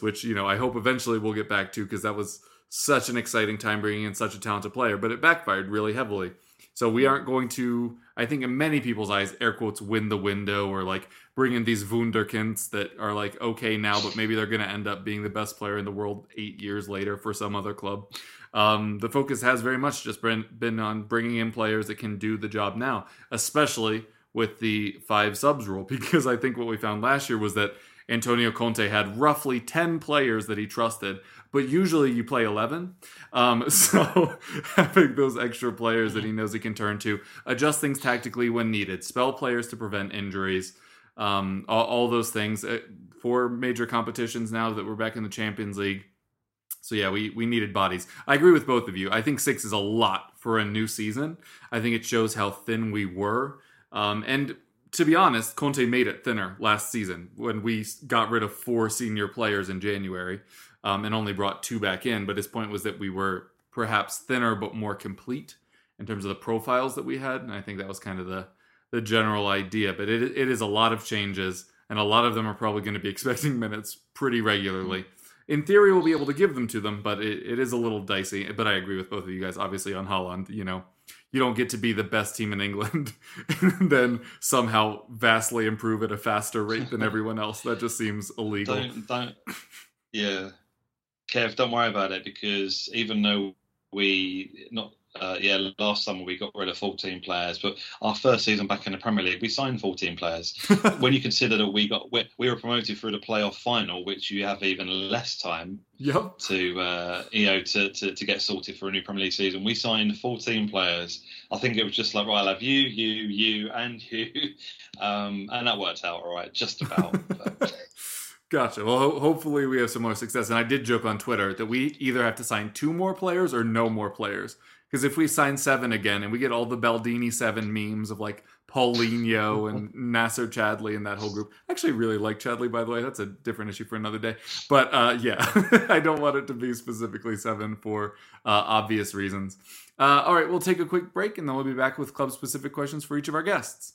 which you know I hope eventually we'll get back to because that was such an exciting time bringing in such a talented player, but it backfired really heavily. So we aren't going to, I think, in many people's eyes, air quotes, win the window or like bring in these wunderkinds that are like okay now, but maybe they're going to end up being the best player in the world eight years later for some other club. Um, the focus has very much just been, been on bringing in players that can do the job now, especially with the five subs rule, because I think what we found last year was that Antonio Conte had roughly 10 players that he trusted, but usually you play 11. Um, so having those extra players that he knows he can turn to, adjust things tactically when needed, spell players to prevent injuries, um, all, all, those things. Uh, for major competitions now that we're back in the Champions League. So yeah, we, we needed bodies. I agree with both of you. I think six is a lot for a new season. I think it shows how thin we were. Um, and to be honest, Conte made it thinner last season when we got rid of four senior players in January um, and only brought two back in. But his point was that we were perhaps thinner but more complete in terms of the profiles that we had, and I think that was kind of the the general idea. But it it is a lot of changes, and a lot of them are probably going to be expecting minutes pretty regularly. In theory, we'll be able to give them to them, but it, it is a little dicey. But I agree with both of you guys. Obviously, on Haaland. you know, you don't get to be the best team in England and then somehow vastly improve at a faster rate than everyone else. That just seems illegal. Don't, don't yeah. Kev, don't worry about it because even though we not uh, yeah, last summer we got rid of 14 players, but our first season back in the Premier League, we signed 14 players. when you consider that we got we, we, were promoted through the playoff final, which you have even less time yep. to uh, you know to, to, to get sorted for a new Premier League season. We signed 14 players. I think it was just like right, I'll have you, you, you, and you, um, and that worked out all right, just about. Gotcha. Well, ho- hopefully we have some more success. And I did joke on Twitter that we either have to sign two more players or no more players because if we sign seven again and we get all the Baldini seven memes of like Paulinho and Nacer Chadli and that whole group, I actually really like Chadli, by the way. That's a different issue for another day. But uh, yeah, I don't want it to be specifically seven for uh, obvious reasons. Uh, all right, we'll take a quick break and then we'll be back with club specific questions for each of our guests.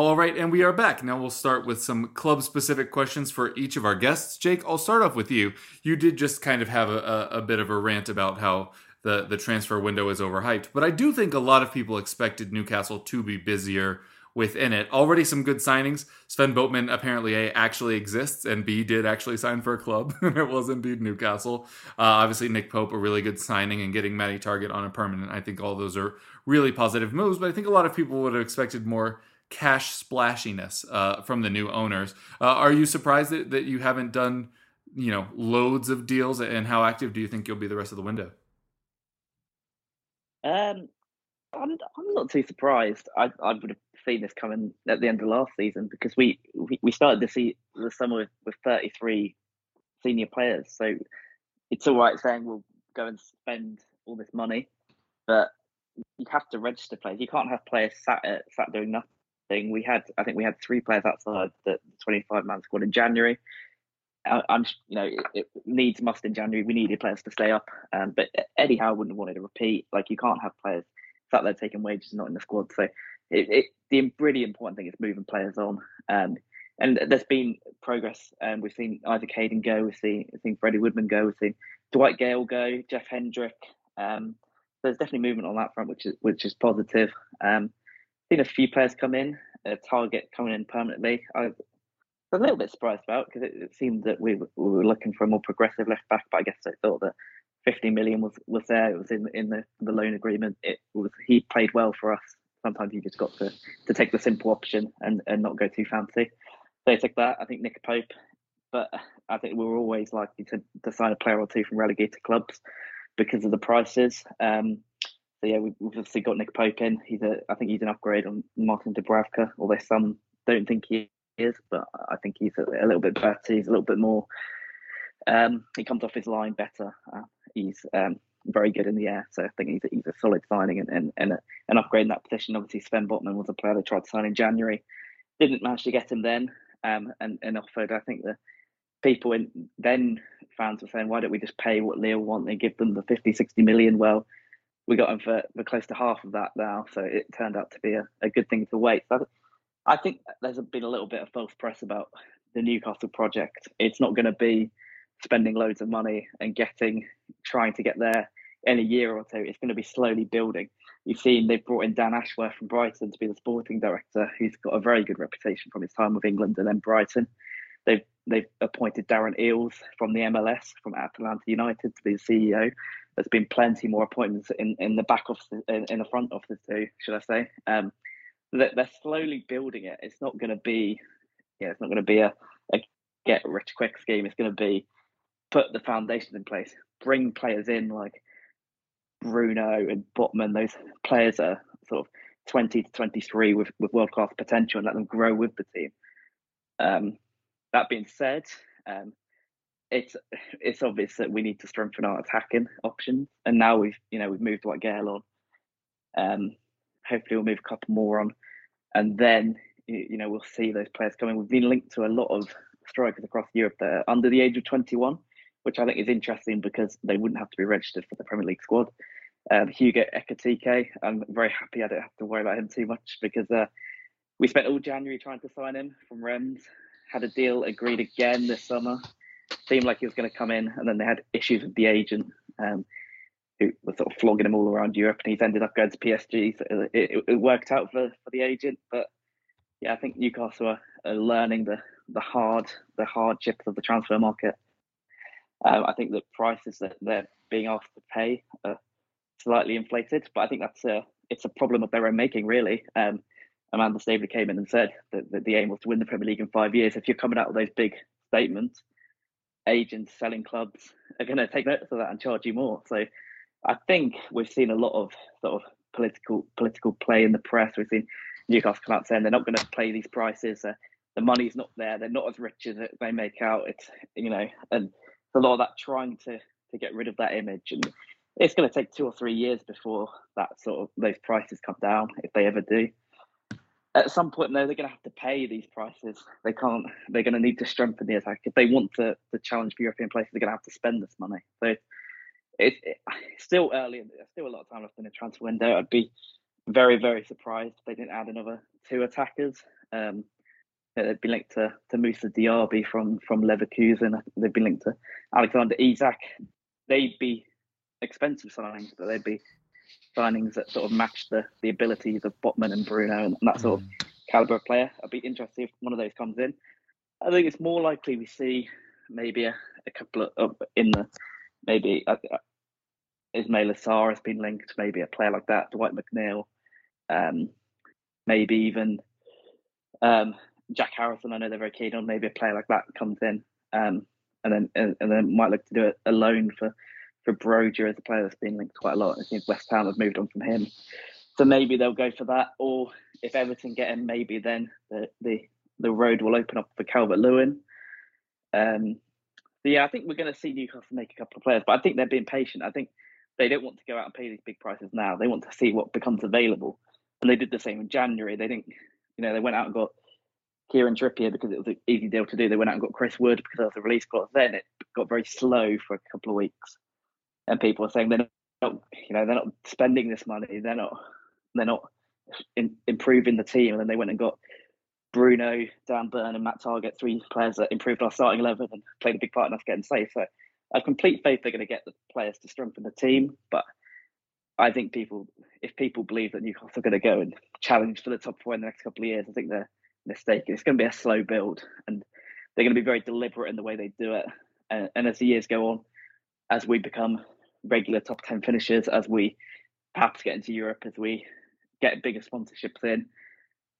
All right, and we are back. Now we'll start with some club specific questions for each of our guests. Jake, I'll start off with you. You did just kind of have a, a, bit of a rant about how the, the transfer window is overhyped, but I do think a lot of people expected Newcastle to be busier within it. Already some good signings. Sven Botman apparently A actually exists, and B did actually sign for a club, it was indeed Newcastle. Uh, obviously, Nick Pope, a really good signing, and getting Matty Targett on a permanent. I think all those are really positive moves, but I think a lot of people would have expected more cash splashiness uh, from the new owners. Uh, are you surprised that, that you haven't done, you know, loads of deals, and how active do you think you'll be the rest of the window? Um, I'm I'm not too surprised. I I would have seen this coming at the end of last season because we we, we started the see the summer with, with 33 senior players, so it's all right saying we'll go and spend all this money, but you have to register players. You can't have players sat at, sat doing nothing. We had I think we had three players outside the 25 man squad in January. I, I'm you know it, it needs must in January. We needed players to stay up, um, but Eddie Howe wouldn't have wanted to repeat. Like you can't have players sat there taking wages and not in the squad. So it, it, the really important thing is moving players on. Um, and there's been progress. Um, we've seen Isaac Hayden go. We've seen, we've seen Freddie Woodman go. We've seen Dwight Gayle go. Jeff Hendrick. Um, there's definitely movement on that front, which is which is positive. Um, seen a few players come in. A Targett coming in permanently. I was a little bit surprised about because it, it, seemed that we, we were looking for a more progressive left back, but I guess I thought that 50 million was was there. It was in in the the loan agreement. It was he played well for us. Sometimes you just got to to take the simple option and and not go too fancy. They took that. I think Nick Pope, but I think we were always likely to, to sign a player or two from relegated clubs because of the prices. Um, so yeah, we've obviously got Nick Pope in. He's a I think he's an upgrade on Martin Dubravka, although some don't think he is, but I think he's a, a little bit better. He's a little bit more. Um, he comes off his line better. Uh, he's um, very good in the air, so I think he's a, he's a solid signing and and, and a, an upgrade in that position. Obviously, Sven Botman was a player they tried to sign in January, didn't manage to get him then, um, and and offered. I think the people in then fans were saying, why don't we just pay what Lille want and give them the 50, 60 million? Well, we got him for, for close to half of that now, so it turned out to be a, a good thing to wait. I think there's been a little bit of false press about the Newcastle project. It's not going to be spending loads of money and getting trying to get there in a year or two. It's going to be slowly building. You've seen they've brought in Dan Ashworth from Brighton to be the sporting director, who's got a very good reputation from his time with England and then Brighton. They've they've appointed Darren Eales from the MLS from Atlanta United to be the CEO. There's been plenty more appointments in, in the back office in, in the front office too, should I say? Um, they're, they're slowly building it. It's not going to be, yeah, it's not going to be a, a get rich quick scheme. It's going to be put the foundations in place, bring players in like Bruno and Botman, those players are sort of 20 to 23 with, with world class potential and let them grow with the team. Um, that being said, um, it's it's obvious that we need to strengthen our attacking options, and now we've you know we've moved Dwight Gayle on. Um, hopefully, we'll move a couple more on, and then you know we'll see those players coming. We've been linked to a lot of strikers across Europe that are under the age of 21 which I think is interesting because they wouldn't have to be registered for the Premier League squad. Um, Hugo Ekitike, I'm very happy I don't have to worry about him too much because uh, we spent all January trying to sign him from Reims, had a deal agreed again this summer. Seemed like he was going to come in, and then they had issues with the agent, um, who was sort of flogging him all around Europe, and he's ended up going to PSG. So it, it, it worked out for, for the agent, but yeah, I think Newcastle are, are learning the the hard the hardships of the transfer market um, I think the prices that they're being asked to pay are slightly inflated, but I think that's a it's a problem of their own making, really. Um, Amanda Staveley came in and said that, that, the aim was to win the Premier League in five years. If you're coming out with those big statements, agents selling clubs are going to take notice of that and charge you more. So I think we've seen a lot of sort of political political play in the press. We've seen Newcastle come out saying they're not going to play these prices. Uh, the money's not there. They're not as rich as they make out. It's you know, and a lot of that trying to to get rid of that image, and it's going to take two or three years before that sort of those prices come down if they ever do. At some point, though, they're going to have to pay these prices. They can't. They're going to need to strengthen the attack if they want to to challenge for European places. They're going to have to spend this money. So it's, it's still early. There's still a lot of time left in the transfer window. I'd be very very surprised if they didn't add another two attackers. Um, they've been linked to, to Moussa Diaby from, from Leverkusen. They've been linked to Alexander Isak. They'd be expensive signings, but they'd be signings that sort of match the, the abilities of Botman and Bruno and, that sort of mm. caliber of player. I'd be interested if one of those comes in. I think it's more likely we see maybe a, a couple of in the maybe uh, uh, Ismaila Sarr has been linked, maybe a player like that, Dwight McNeil, um, maybe even um, Jack Harrison, I know they're very keen on. Maybe a player like that comes in, um, and then and, and, then might look to do it a loan for for Broja as a player that's been linked quite a lot. I think West Ham have moved on from him, so maybe they'll go for that. Or if Everton get him, maybe then the the, the road will open up for Calvert Lewin. Um, yeah, I think we're going to see Newcastle make a couple of players, but I think they're being patient. I think they don't want to go out and pay these big prices now. They want to see what becomes available, and they did the same in January. They didn't, you know, they went out and got Kieran Trippier because it was an easy deal to do. They went out and got Chris Wood because of the release clause. Then it got very slow for a couple of weeks, and people are saying they're not, you know, they're not spending this money. They're not, they're not in, improving the team. And then they went and got Bruno, Dan Burn, and Matt Targett, three players that improved our starting eleven and played a big part in us getting safe. So I have complete faith they're going to get the players to strengthen the team, but. I think people, if people believe that Newcastle are going to go and challenge for the top four in the next couple of years, I think they're mistaken. It's going to be a slow build, and they're going to be very deliberate in the way they do it. And, and as the years go on, as we become regular top 10 finishes as we perhaps get into Europe, as we get bigger sponsorships in,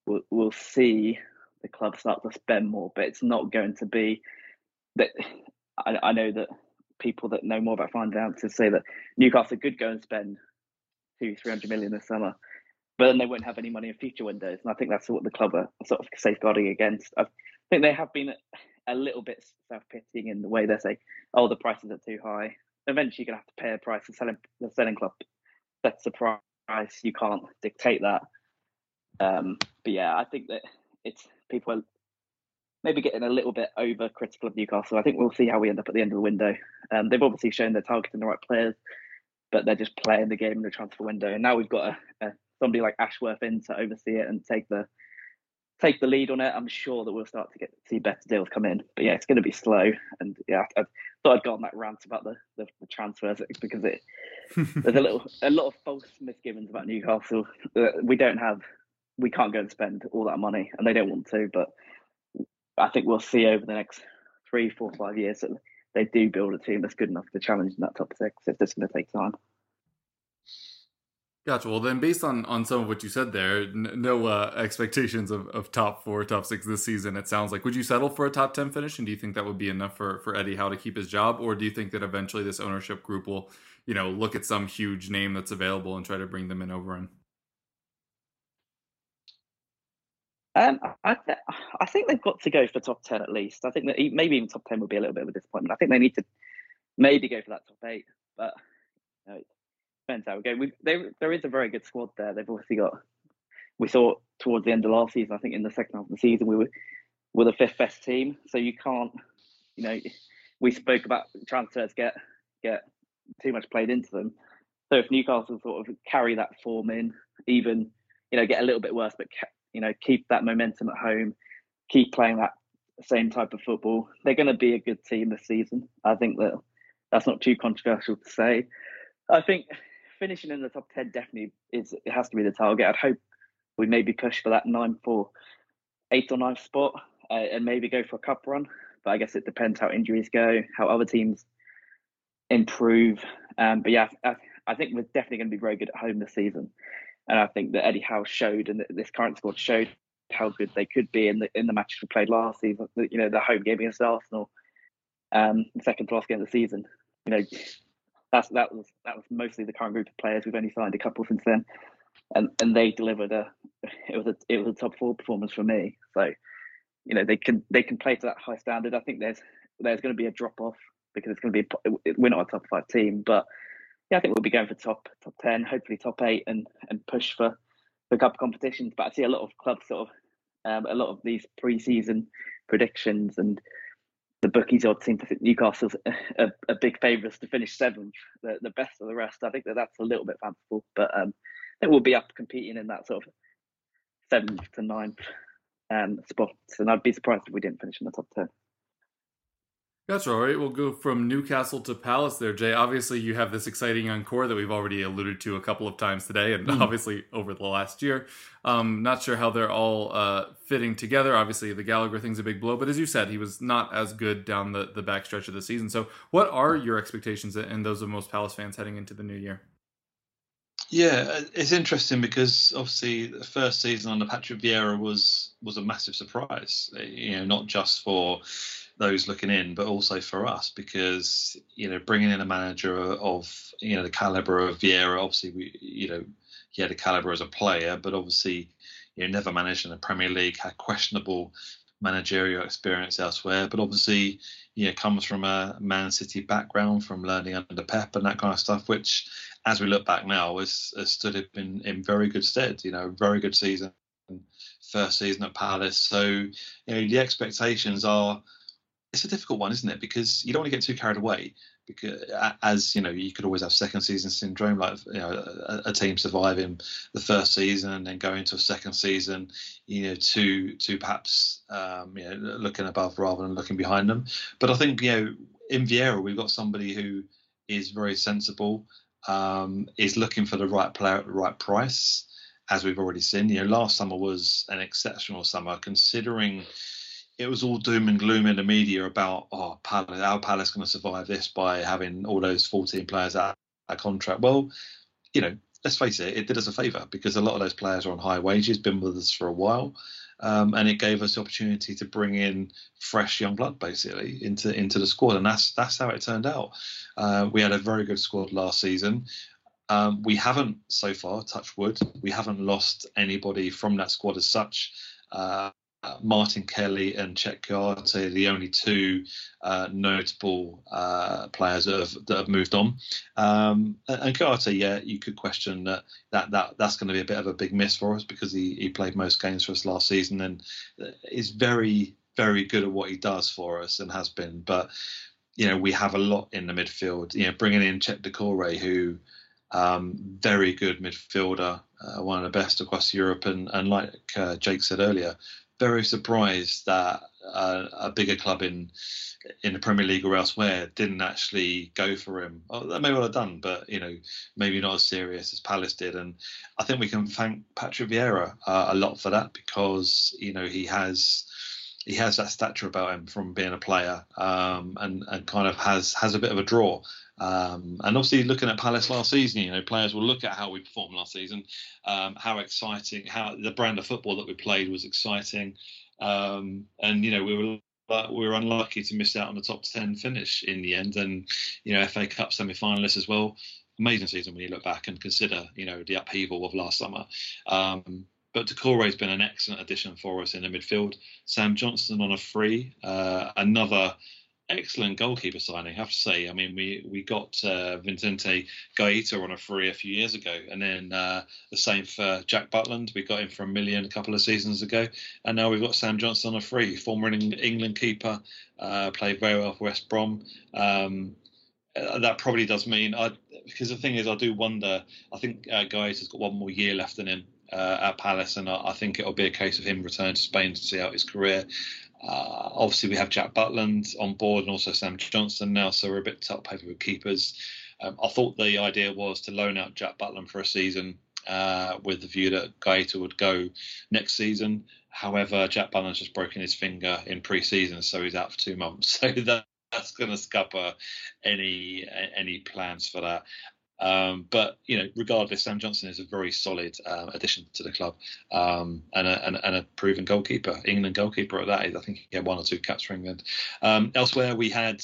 we'll, we'll see the club start to spend more. But it's not going to be that. I, I know that people that know more about finances say that Newcastle could go and spend two, three hundred million this summer but then they won't have any money in future windows. And I think that's what the club are sort of safeguarding against. I think they have been a little bit self-pitying in the way they say, "Oh, the prices are too high." Eventually, you're gonna have to pay a price. The selling the selling club That's the price. You can't dictate that. Um, but yeah, I think that it's people are maybe getting a little bit over critical of Newcastle. I think we'll see how we end up at the end of the window. Um, they've obviously shown they're targeting the right players, but they're just playing the game in the transfer window. And now we've got a, a somebody like Ashworth in to oversee it and take the take the lead on it, I'm sure that we'll start to get see better deals come in. But yeah, it's going to be slow. And yeah, I thought I'd go on that rant about the, the, the transfers because it there's a little a lot of false misgivings about Newcastle. We don't have we can't go and spend all that money, and they don't want to. But I think we'll see over the next three, four, five years that they do build a team that's good enough to challenge in that top six. It's just going to take time. Gotcha. Well, then, based on on some of what you said there, n- no uh, expectations of, of top four, top six this season. It sounds like. Would you settle for a top ten finish? And do you think that would be enough for for Eddie Howe to keep his job, or do you think that eventually this ownership group will, you know, look at some huge name that's available and try to bring them in over him? Um, I, th- I think they've got to go for top ten at least. I think that maybe even top ten would be a little bit of a disappointment. I think they need to maybe go for that top eight, but you know, depends how we there, there is a very good squad there. They've obviously got. We saw towards the end of last season. I think in the second half of the season we were were the fifth best team. So you can't, you know, we spoke about transfers get get too much played into them. So if Newcastle sort of carry that form in, even you know get a little bit worse, but you know keep that momentum at home, keep playing that same type of football, they're going to be a good team this season. I think that that's not too controversial to say. I think finishing in the top ten definitely is it has to be the target. I'd hope we maybe push for that nine for eighth or ninth spot uh, and maybe go for a cup run. But I guess it depends how injuries go, how other teams improve. Um, but yeah, I, I think we're definitely going to be very good at home this season, and I think that Eddie Howe showed and this current squad showed how good they could be in the in the matches we played last season. You know, the home game against Arsenal, um, the second to last game of the season. You know, that's that was that was mostly the current group of players. We've only signed a couple since then. and and they delivered a it was a it was a top four performance for me. So you know they can they can play to that high standard. I think there's there's going to be a drop off because it's going to be we're not a top five team, but yeah, I think we'll be going for top top ten, hopefully top eight, and and push for the cup competitions. But I see a lot of clubs sort of um, a lot of these pre-season predictions and the bookies odds seem to think Newcastle's a, a, big favourites to finish seventh, the, the best of the rest. I think that that's a little bit fanciful, but um, I think we'll be up competing in that sort of seventh to ninth um, spots, and I'd be surprised if we didn't finish in the top ten. That's all right. We'll go from Newcastle to Palace there, Jay. Obviously, you have this exciting young core that we've already alluded to a couple of times today, and mm. obviously over the last year. Um, not sure how they're all uh, fitting together. Obviously, the Gallagher thing's a big blow, but as you said, he was not as good down the, the backstretch of the season. So, what are your expectations and those of most Palace fans heading into the new year? Yeah, it's interesting because obviously the first season under Patrick Vieira was was a massive surprise. You know, not just for those looking in, but also for us because you know bringing in a manager of you know the caliber of Vieira, obviously we you know he had a caliber as a player, but obviously you know never managed in the Premier League, had questionable managerial experience elsewhere, but obviously you know comes from a Man City background, from learning under Pep and that kind of stuff, which as we look back now has, has stood up in, in very good stead. You know, very good season, first season at Palace. So you know the expectations are it's a difficult one, isn't it? Because you don't want to get too carried away. Because as you know, you could always have second season syndrome, like you know, a, a team surviving the first season and then going to a second season, you know, to to perhaps um, you know looking above rather than looking behind them. But I think you know in Vieira we've got somebody who is very sensible, um, is looking for the right player at the right price, as we've already seen. You know, last summer was an exceptional summer considering it was all doom and gloom in the media about oh Palace, how Palace going to survive this by having all those 14 players out of contract. Well, you know, let's face it, it did us a favour because a lot of those players are on high wages, been with us for a while, um, and it gave us the opportunity to bring in fresh young blood basically into into the squad, and that's that's how it turned out. Uh, we had a very good squad last season. Um, we haven't so far, touch wood, we haven't lost anybody from that squad as such. Uh, Martin Kelly and Kouyaté are the only two uh, notable uh, players that have, that have moved on. Um, and Kouyaté, yeah, you could question that, that that that's going to be a bit of a big miss for us because he, he played most games for us last season and is very very good at what he does for us and has been. But you know we have a lot in the midfield. You know, bringing in Cheick Doucouré, who um, very good midfielder, uh, one of the best across Europe, and, and like uh, Jake said earlier, very surprised that uh, a bigger club in in the Premier League or elsewhere didn't actually go for him. Oh, they may well have done, but you know, maybe not as serious as Palace did. And I think we can thank Patrick Vieira uh, a lot for that because you know he has he has that stature about him from being a player, um, and and kind of has has a bit of a draw. Um, and obviously, looking at Palace last season, you know, players will look at how we performed last season, um, how exciting, how the brand of football that we played was exciting, um, and you know, we were we were unlucky to miss out on the top ten finish in the end, and you know, FA Cup semi-finalists as well. Amazing season when you look back and consider, you know, the upheaval of last summer. Um, but Doucouré's been an excellent addition for us in the midfield. Sam Johnstone on a free, uh, another excellent goalkeeper signing, I have to say. I mean, we we got uh, Vicente Guaita on a free a few years ago, and then uh, the same for Jack Butland. We got him for a million a couple of seasons ago, and now we've got Sam Johnstone on a free, former England keeper, uh, played very well for West Brom. Um, uh, that probably does mean I because the thing is, I do wonder. I think uh, Guaita's got one more year left in him. Uh, at Palace, and I, I, think it'll be a case of him returning to Spain to see out his career. Uh, obviously, we have Jack Butland on board and also Sam Johnstone now, so we're a bit top heavy with keepers. Um, I thought the idea was to loan out Jack Butland for a season uh, with the view that Guaita would go next season. However, Jack Butland's just broken his finger in pre-season, so he's out for two months. So that, that's going to scupper any any plans for that. Um, but you know, regardless, Sam Johnstone is a very solid um, addition to the club um, and, a, and, and, a, proven goalkeeper, England goalkeeper at that. I think he had one or two caps for England. Um, elsewhere, we had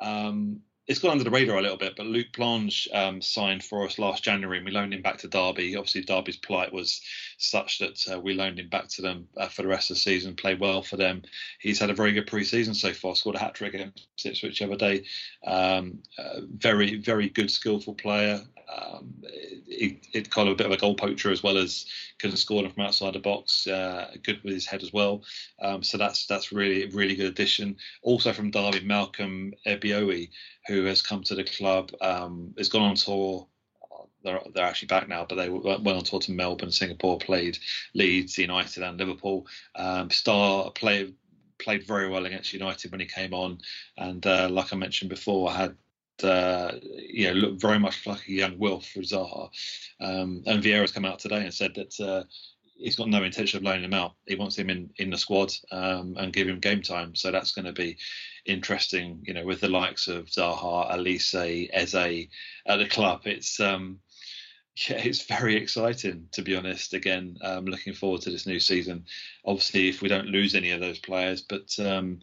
um, it's gone under the radar a little bit, but Luke Plange um, signed for us last January, and we loaned him back to Derby. Obviously, Derby's plight was such that uh, we loaned him back to them uh, for the rest of the season. Played well for them. He's had a very good pre-season so far. Scored a hat trick against Ipswich the other day. Um, uh, very, very good, skillful player. Um, it, it, kind of a bit of a goal poacher as well as can score from outside the box. Uh, good with his head as well. Um, so that's that's really really good addition. Also from Derby, Malcolm Ebiowei, who has come to the club, um, has gone on tour. They're, they're actually back now, but they went on tour to Melbourne, Singapore, played Leeds, United, and Liverpool. Um, Star played played very well against United when he came on, and uh, like I mentioned before, had uh, you know, looked very much like a young Wilf Zaha. Um, and Vieira's come out today and said that uh, he's got no intention of loaning him out. He wants him in, in the squad um, and give him game time. So that's going to be interesting, you know, with the likes of Zaha, Olise, Eze at the club. It's um, yeah, it's very exciting to be honest. Again, um, looking forward to this new season. Obviously, if we don't lose any of those players, but um,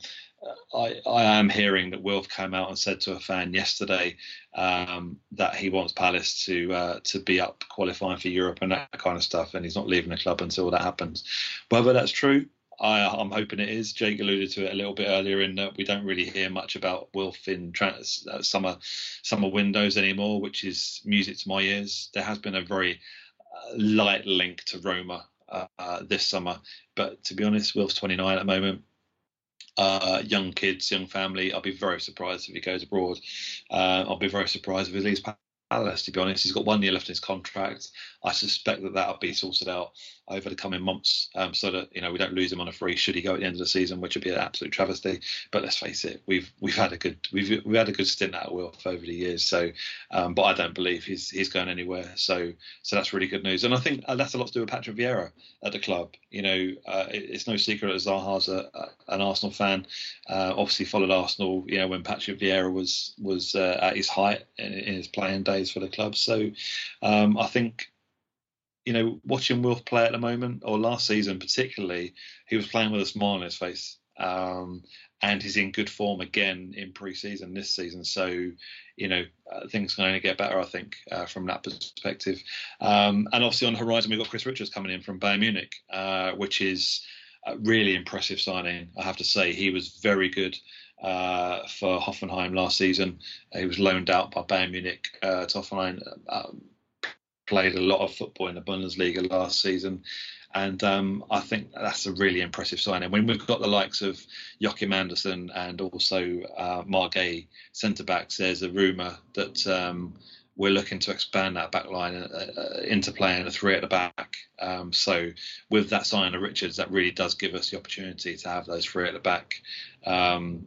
I, I am hearing that Wilf came out and said to a fan yesterday um, that he wants Palace to uh, to be up qualifying for Europe and that kind of stuff, and he's not leaving the club until that happens. Whether that's true, I, am hoping it is. Jake alluded to it a little bit earlier in that we don't really hear much about Wilf in trans, uh, summer summer windows anymore, which is music to my ears. There has been a very uh, light link to Roma uh, this summer, but to be honest, Wilf's 29 at the moment uh, young kids, young family. I'll be very surprised if he goes abroad. Uh, I'll be very surprised if he leaves Palace. To be honest, he's got one year left in his contract. I suspect that that'll be sorted out over the coming months, um, so that you know we don't lose him on a free should he go at the end of the season, which would be an absolute travesty. But let's face it, we've we've had a good we've we've had a good stint at Wilf over the years. So, um, but I don't believe he's he's going anywhere. So so that's really good news, and I think uh, that's a lot to do with Patrick Vieira at the club. You know, uh, it, it's no secret that Zaha's a, a, an Arsenal fan. Uh, obviously followed Arsenal. You know when Patrick Vieira was was uh, at his height in, in, his playing days for the club. So um, I think you know, watching Wilf play at the moment, or last season particularly, he was playing with a smile on his face. Um, and he's in good form again in pre-season this season. So, you know, uh, things can only get better, I think, uh, from that perspective. Um, and obviously on the horizon, we've got Chris Richards coming in from Bayern Munich, uh, which is a really impressive signing. I have to say, he was very good. Uh, for Hoffenheim last season, he was loaned out by Bayern Munich uh, to Hoffenheim. Um, played a lot of football in the Bundesliga last season. And um, I think that's a really impressive signing. When we've got the likes of Joachim Andersen and also uh, Guéhi centre backs, there's a rumour that um, we're looking to expand that back line uh, uh, into playing a three at the back. Um, so with that sign of Richards, that really does give us the opportunity to have those three at the back. Um,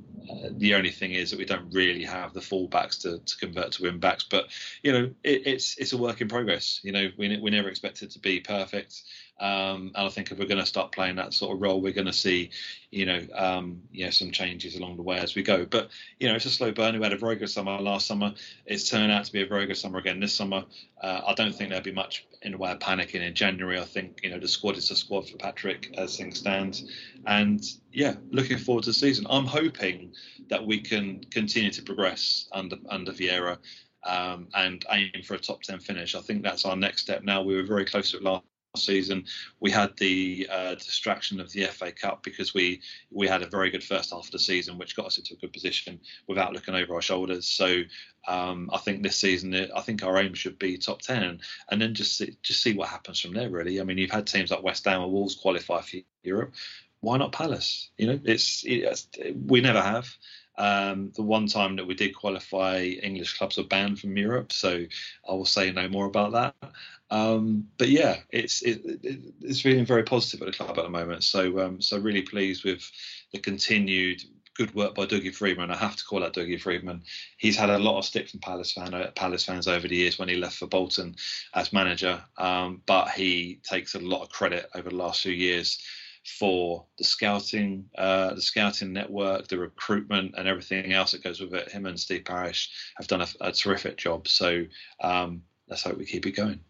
the only thing is that we don't really have the fullbacks to, to convert to win backs, but you know it, it's it's a work in progress. You know we we never expected it to be perfect. Um, and I think if we're going to start playing that sort of role, we're going to see, you know, um, yeah, some changes along the way as we go. But you know, it's a slow burn. We had a very good summer last summer. It's turned out to be a very good summer again this summer. Uh, I don't think there'll be much in the way of panicking in January. I think you know the squad is a squad for Patrick as things stand, and yeah, looking forward to the season. I'm hoping that we can continue to progress under under Vieira. Um, and aim for a top 10 finish. I think that's our next step now. We were very close to it last season. We had the uh, distraction of the FA Cup because we we had a very good first half of the season, which got us into a good position without looking over our shoulders. So um, I think this season, I think our aim should be top ten, and then just see, just see what happens from there. Really, I mean, you've had teams like West Ham and Wolves qualify for Europe. Why not Palace? You know, it's, it's we never have. Um, the one time that we did qualify, English clubs were banned from Europe, so I will say no more about that. Um, but yeah, it's it, it, it's feeling very positive at the club at the moment. So um, so really pleased with the continued good work by Dougie Freedman. I have to call out Dougie Freedman. He's had a lot of stick from Palace fan uh, Palace fans over the years when he left for Bolton as manager, um, but he takes a lot of credit over the last few years for the scouting, uh, the scouting network, the recruitment, and everything else that goes with it. Him and Steve Parish have done a, a terrific job. So um, let's hope we keep it going.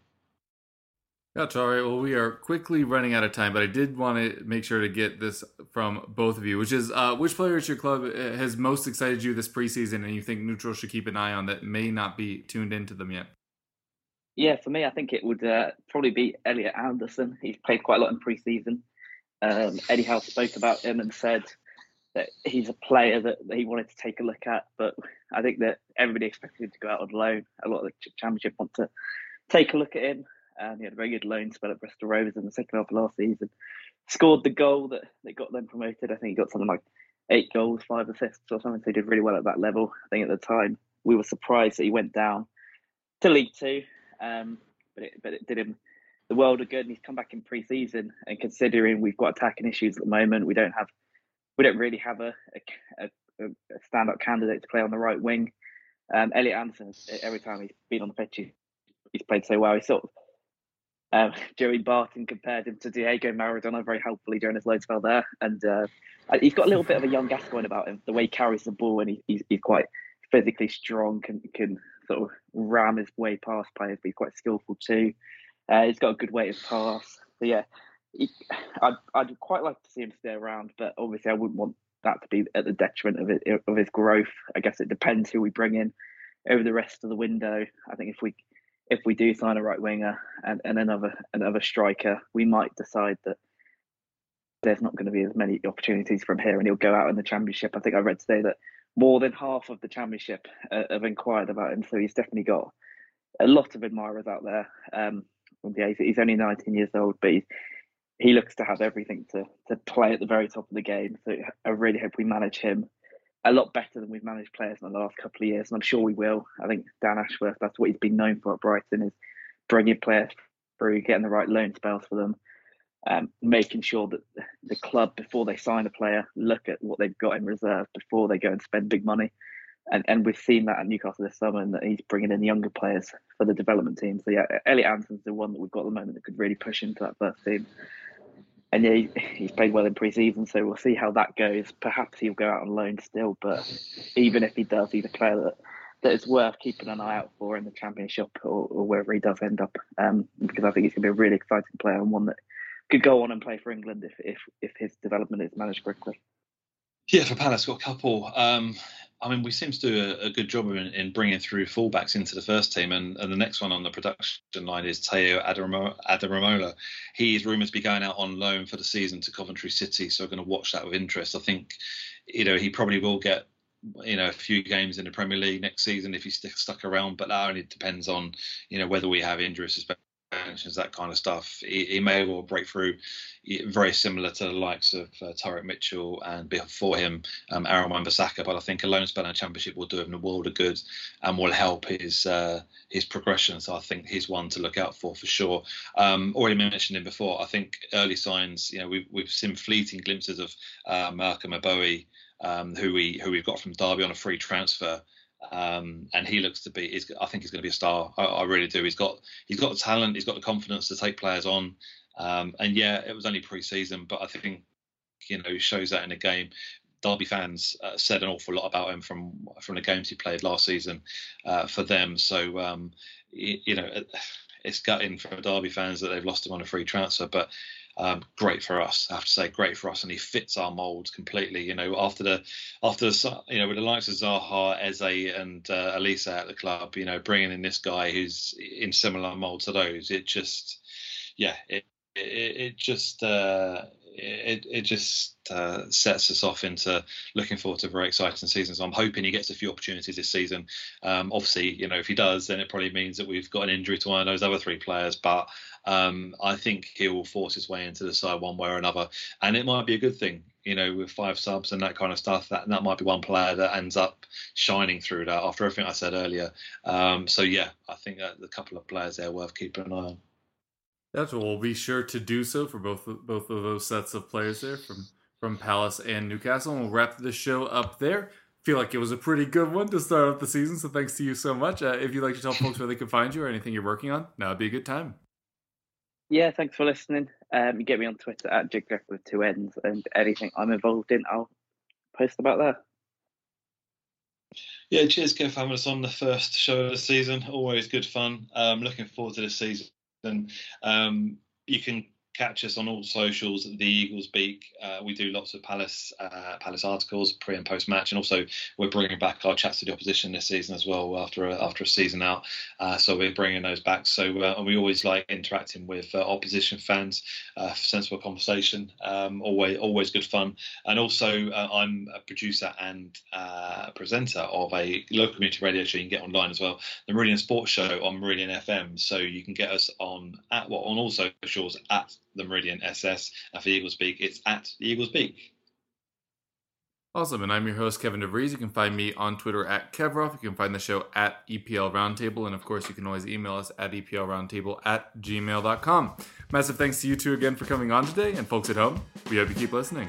Gotcha. All right. Well, we are quickly running out of time, but I did want to make sure to get this from both of you, which is uh, which player at your club uh, has most excited you this preseason, and you think neutral should keep an eye on that may not be tuned into them yet. Yeah, for me, I think it would uh, probably be Elliot Anderson. He's played quite a lot in preseason. Um, Eddie Howe spoke about him and said that he's a player that, that, he wanted to take a look at, but I think that everybody expected him to go out on loan. A lot of the championship want to take a look at him. Um, he had a very good loan spell at Bristol Rovers in the second half of last season. Scored the goal that, that got them promoted. I think he got something like eight goals, five assists or something. So he did really well at that level. I think at the time we were surprised that he went down to League Two, um, but it, but it did him the world of good. And he's come back in pre-season, and considering we've got attacking issues at the moment, we don't have we don't really have a a, a, a stand-up candidate to play on the right wing. Um, Elliot Anderson, every time he's been on the pitch, he's played so well. He's sort of um, Joey Barton compared him to Diego Maradona very helpfully during his loan spell there, and uh, he's got a little bit of a young Gascoigne about him. The way he carries the ball, and he, he's, he's quite physically strong, can can sort of ram his way past players, but he's quite skillful too. Uh, he's got a good weight of pass. So yeah, he, I'd I'd quite like to see him stay around, but obviously I wouldn't want that to be at the detriment of it of his growth. I guess it depends who we bring in over the rest of the window. I think if we if we do sign a right winger and, and another another striker, we might decide that there's not going to be as many opportunities from here, and he'll go out in the championship. I think I read today that more than half of the championship uh, have inquired about him, so he's definitely got a lot of admirers out there. Um, yeah, he's, only 19 years old, but he, he looks to have everything to to play at the very top of the game. So I really hope we manage him a lot better than we've managed players in the last couple of years, and I'm sure we will. I think Dan Ashworth, that's what he's been known for at Brighton, is bringing players through, getting the right loan spells for them, um, making sure that the club, before they sign a player, look at what they've got in reserve before they go and spend big money. And and we've seen that at Newcastle this summer, and that he's bringing in younger players for the development team. So yeah, Elliot Anderson's the one that we've got at the moment that could really push into that first team and yeah, he's played well in pre-season, so we'll see how that goes. Perhaps he'll go out on loan still, but even if he does, he's a player that that is worth keeping an eye out for in the championship or, or wherever he does end up. Um, because I think he's going to be a really exciting player and one that could go on and play for England if if if his development is managed correctly. Yeah, for Palace, got a couple. Um, I mean, we seem to do a, a good job in, in, bringing through fullbacks into the first team, and, and the next one on the production line is Tayo Adaramola. He's rumoured to be going out on loan for the season to Coventry City, so I'm going to watch that with interest. I think, you know, he probably will get you know a few games in the Premier League next season if he's stuck around, but that only depends on you know whether we have injuries, that kind of stuff. He, he, may well break through, very similar to the likes of uh, Mitchell and before him, um, Aaron Wan-Bissaka. But I think a loan spell in the Championship will do him a world of good and will help his uh, his progression. So I think he's one to look out for for sure. Um, already mentioned him before. I think early signs, you know, we've we've seen fleeting glimpses of uh, Malcolm um, who we who we've got from Derby on a free transfer. Um, and he looks to be. I think he's going to be a star. I, I, really do. He's got he's got the talent. He's got the confidence to take players on. Um, and yeah, it was only pre-season, but I think you know shows that in a game. Derby fans uh, said an awful lot about him from from the games he played last season uh, for them. So um, you, you know, it's gutting for Derby fans that they've lost him on a free transfer, but um, great for us. I have to say, great for us, and he fits our mould completely. You know, after the after the you know with the likes of Zaha, Eze, and uh, Olise at the club, you know, bringing in this guy who's in similar mould to those, it just yeah, it it, it just uh, it, it just uh, sets us off into looking forward to very exciting seasons. I'm hoping he gets a few opportunities this season. Um, obviously, you know, if he does, then it probably means that we've got an injury to one of those other three players. But um, I think he will force his way into the side one way or another, and it might be a good thing. You know, with five subs and that kind of stuff, that that might be one player that ends up shining through that. After everything I said earlier, um, so yeah, I think a couple of players there worth keeping an eye on. That's what we'll be sure to do so for both both of those sets of players there from from Palace and Newcastle. And we'll wrap the show up there. Feel like it was a pretty good one to start off the season, so thanks to you so much. Uh, if you'd like to tell folks where they can find you or anything you're working on, now would be a good time. Yeah, thanks for listening. Um, you get me on Twitter at JigGreff with two ends, and anything I'm involved in, I'll post about that. Yeah, cheers, Kev, having us on the first show of the season. Always good fun. Um, looking forward to this season um, you can catch us on all socials the eagles beak. Uh, we do lots of palace uh, palace articles pre and post match and also we're bringing back our chats to the opposition this season as well after a, after a season out. Uh, so we're bringing those back. So uh, and we always like interacting with uh, opposition fans uh, sensible conversation. Um, always always good fun. And also i'm a producer and presenter of a local community radio show you can get online as well the meridian sports show on meridian fm so you can get us on at what well, on all socials at the Meridian SS. And uh, for Eagles Beak, it's at the Eagles Beak. Awesome. And I'm your host, Kevin DeVries. You can find me on Twitter at Kevroff. You can find the show at EPL Roundtable. And of course, you can always email us at EPLRoundtable at gmail.com. Massive thanks to you two again for coming on today. And folks at home, we hope you keep listening.